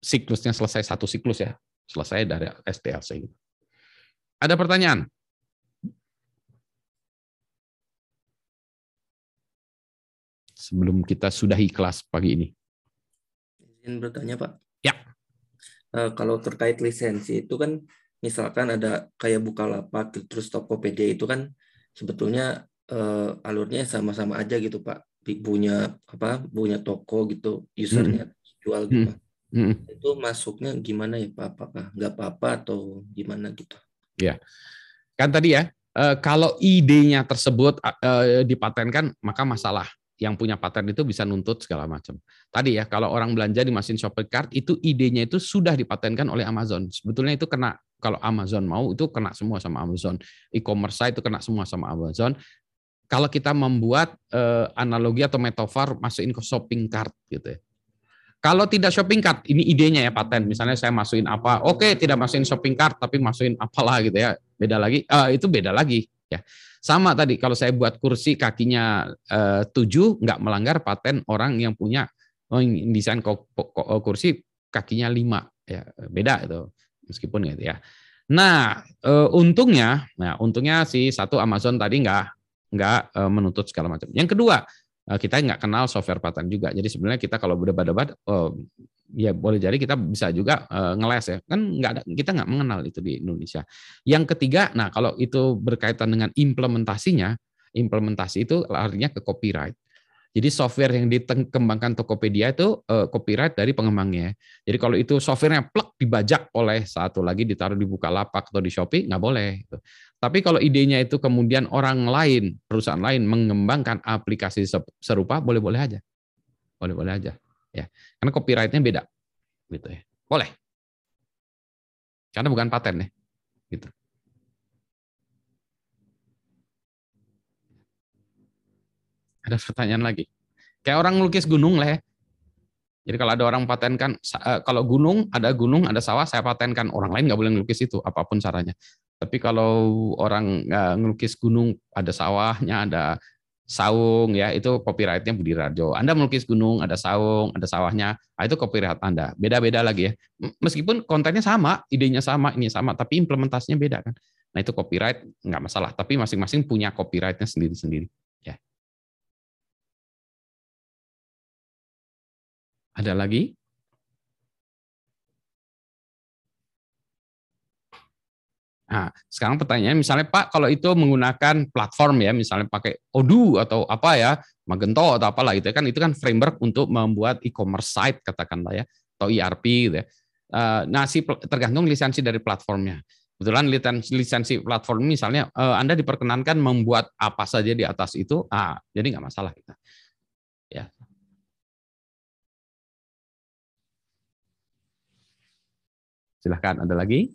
siklusnya selesai satu siklus ya, selesai dari STLC. Ada pertanyaan? Sebelum kita sudahi kelas pagi ini. Izin bertanya Pak. Ya. Uh, kalau terkait lisensi itu kan misalkan ada kayak Bukalapak terus Tokopedia itu kan sebetulnya uh, alurnya sama-sama aja gitu Pak. Punya apa? Punya toko gitu, usernya hmm. jual gitu. Hmm. Hmm. Itu masuknya gimana ya Pak? Apakah nggak apa-apa atau gimana gitu? Ya, kan tadi ya, eh, kalau idenya tersebut eh, dipatenkan maka masalah yang punya paten itu bisa nuntut segala macam. Tadi ya, kalau orang belanja di mesin shopping cart itu idenya itu sudah dipatenkan oleh Amazon. Sebetulnya itu kena kalau Amazon mau itu kena semua sama Amazon. E-commerce itu kena semua sama Amazon. kalau kita membuat uh, analogi atau metafor masukin ke shopping cart gitu ya. Kalau tidak shopping cart, ini idenya ya paten. Misalnya saya masukin apa, oke okay, tidak masukin shopping cart, tapi masukin apalah gitu ya, beda lagi. Uh, itu beda lagi ya. Sama tadi kalau saya buat kursi kakinya uh, tujuh, nggak melanggar paten orang yang punya oh, desain kursi kakinya lima, ya beda itu meskipun gitu ya. Nah, uh, untungnya, nah untungnya si satu Amazon tadi nggak nggak uh, menuntut segala macam. Yang kedua, Eh, kita nggak kenal software patent juga. Jadi sebenarnya kita kalau berdebat-debat, oh, ya boleh jadi kita bisa juga uh, ngeles ya. Kan nggak ada, kita nggak mengenal itu di Indonesia. Yang ketiga, nah kalau itu berkaitan dengan implementasinya, implementasi itu artinya ke copyright. Jadi software yang dikembangkan Tokopedia itu uh, copyright dari pengembangnya. Jadi kalau itu softwarenya plek dibajak oleh satu lagi ditaruh di Bukalapak atau di Shopee nggak boleh. Tapi kalau idenya itu kemudian orang lain, perusahaan lain mengembangkan aplikasi serupa, boleh-boleh aja. Boleh-boleh aja. Ya. Karena copyrightnya beda. Gitu ya. Boleh. Karena bukan paten ya. Gitu. Ada pertanyaan lagi. Kayak orang melukis gunung lah ya. Jadi kalau ada orang patenkan, eh, kalau gunung, ada gunung, ada sawah, saya patenkan. Orang lain nggak boleh ngelukis itu, apa pun caranya. Tapi kalau orang ngelukis gunung, ada sawahnya, ada saung, ya itu copyrightnya Budi Rajo. Anda melukis gunung, ada saung, ada sawahnya, nah, itu copyright Anda. Beda-beda lagi ya. Meskipun kontennya sama, idenya sama, ini sama, tapi implementasinya beda kan. Nah itu copyright nggak masalah, tapi masing-masing punya copyrightnya sendiri-sendiri. Ada lagi? Nah, sekarang pertanyaannya misalnya Pak, kalau itu menggunakan platform ya, misalnya pakai Odoo atau apa ya, Magento atau apalah itu kan itu kan framework untuk membuat e-commerce site katakanlah ya, atau ERP gitu ya. Eh, nah, si tergantung lisensi dari platformnya. Kebetulan lisensi platform misalnya eh, Anda diperkenankan membuat apa saja di atas itu, ah, jadi nggak masalah. Ya, Silahkan, ada lagi?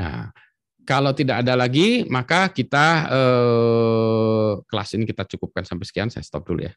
Nah, kalau tidak ada lagi, maka kita eh, kelas ini kita cukupkan sampai sekian. Saya stop dulu ya.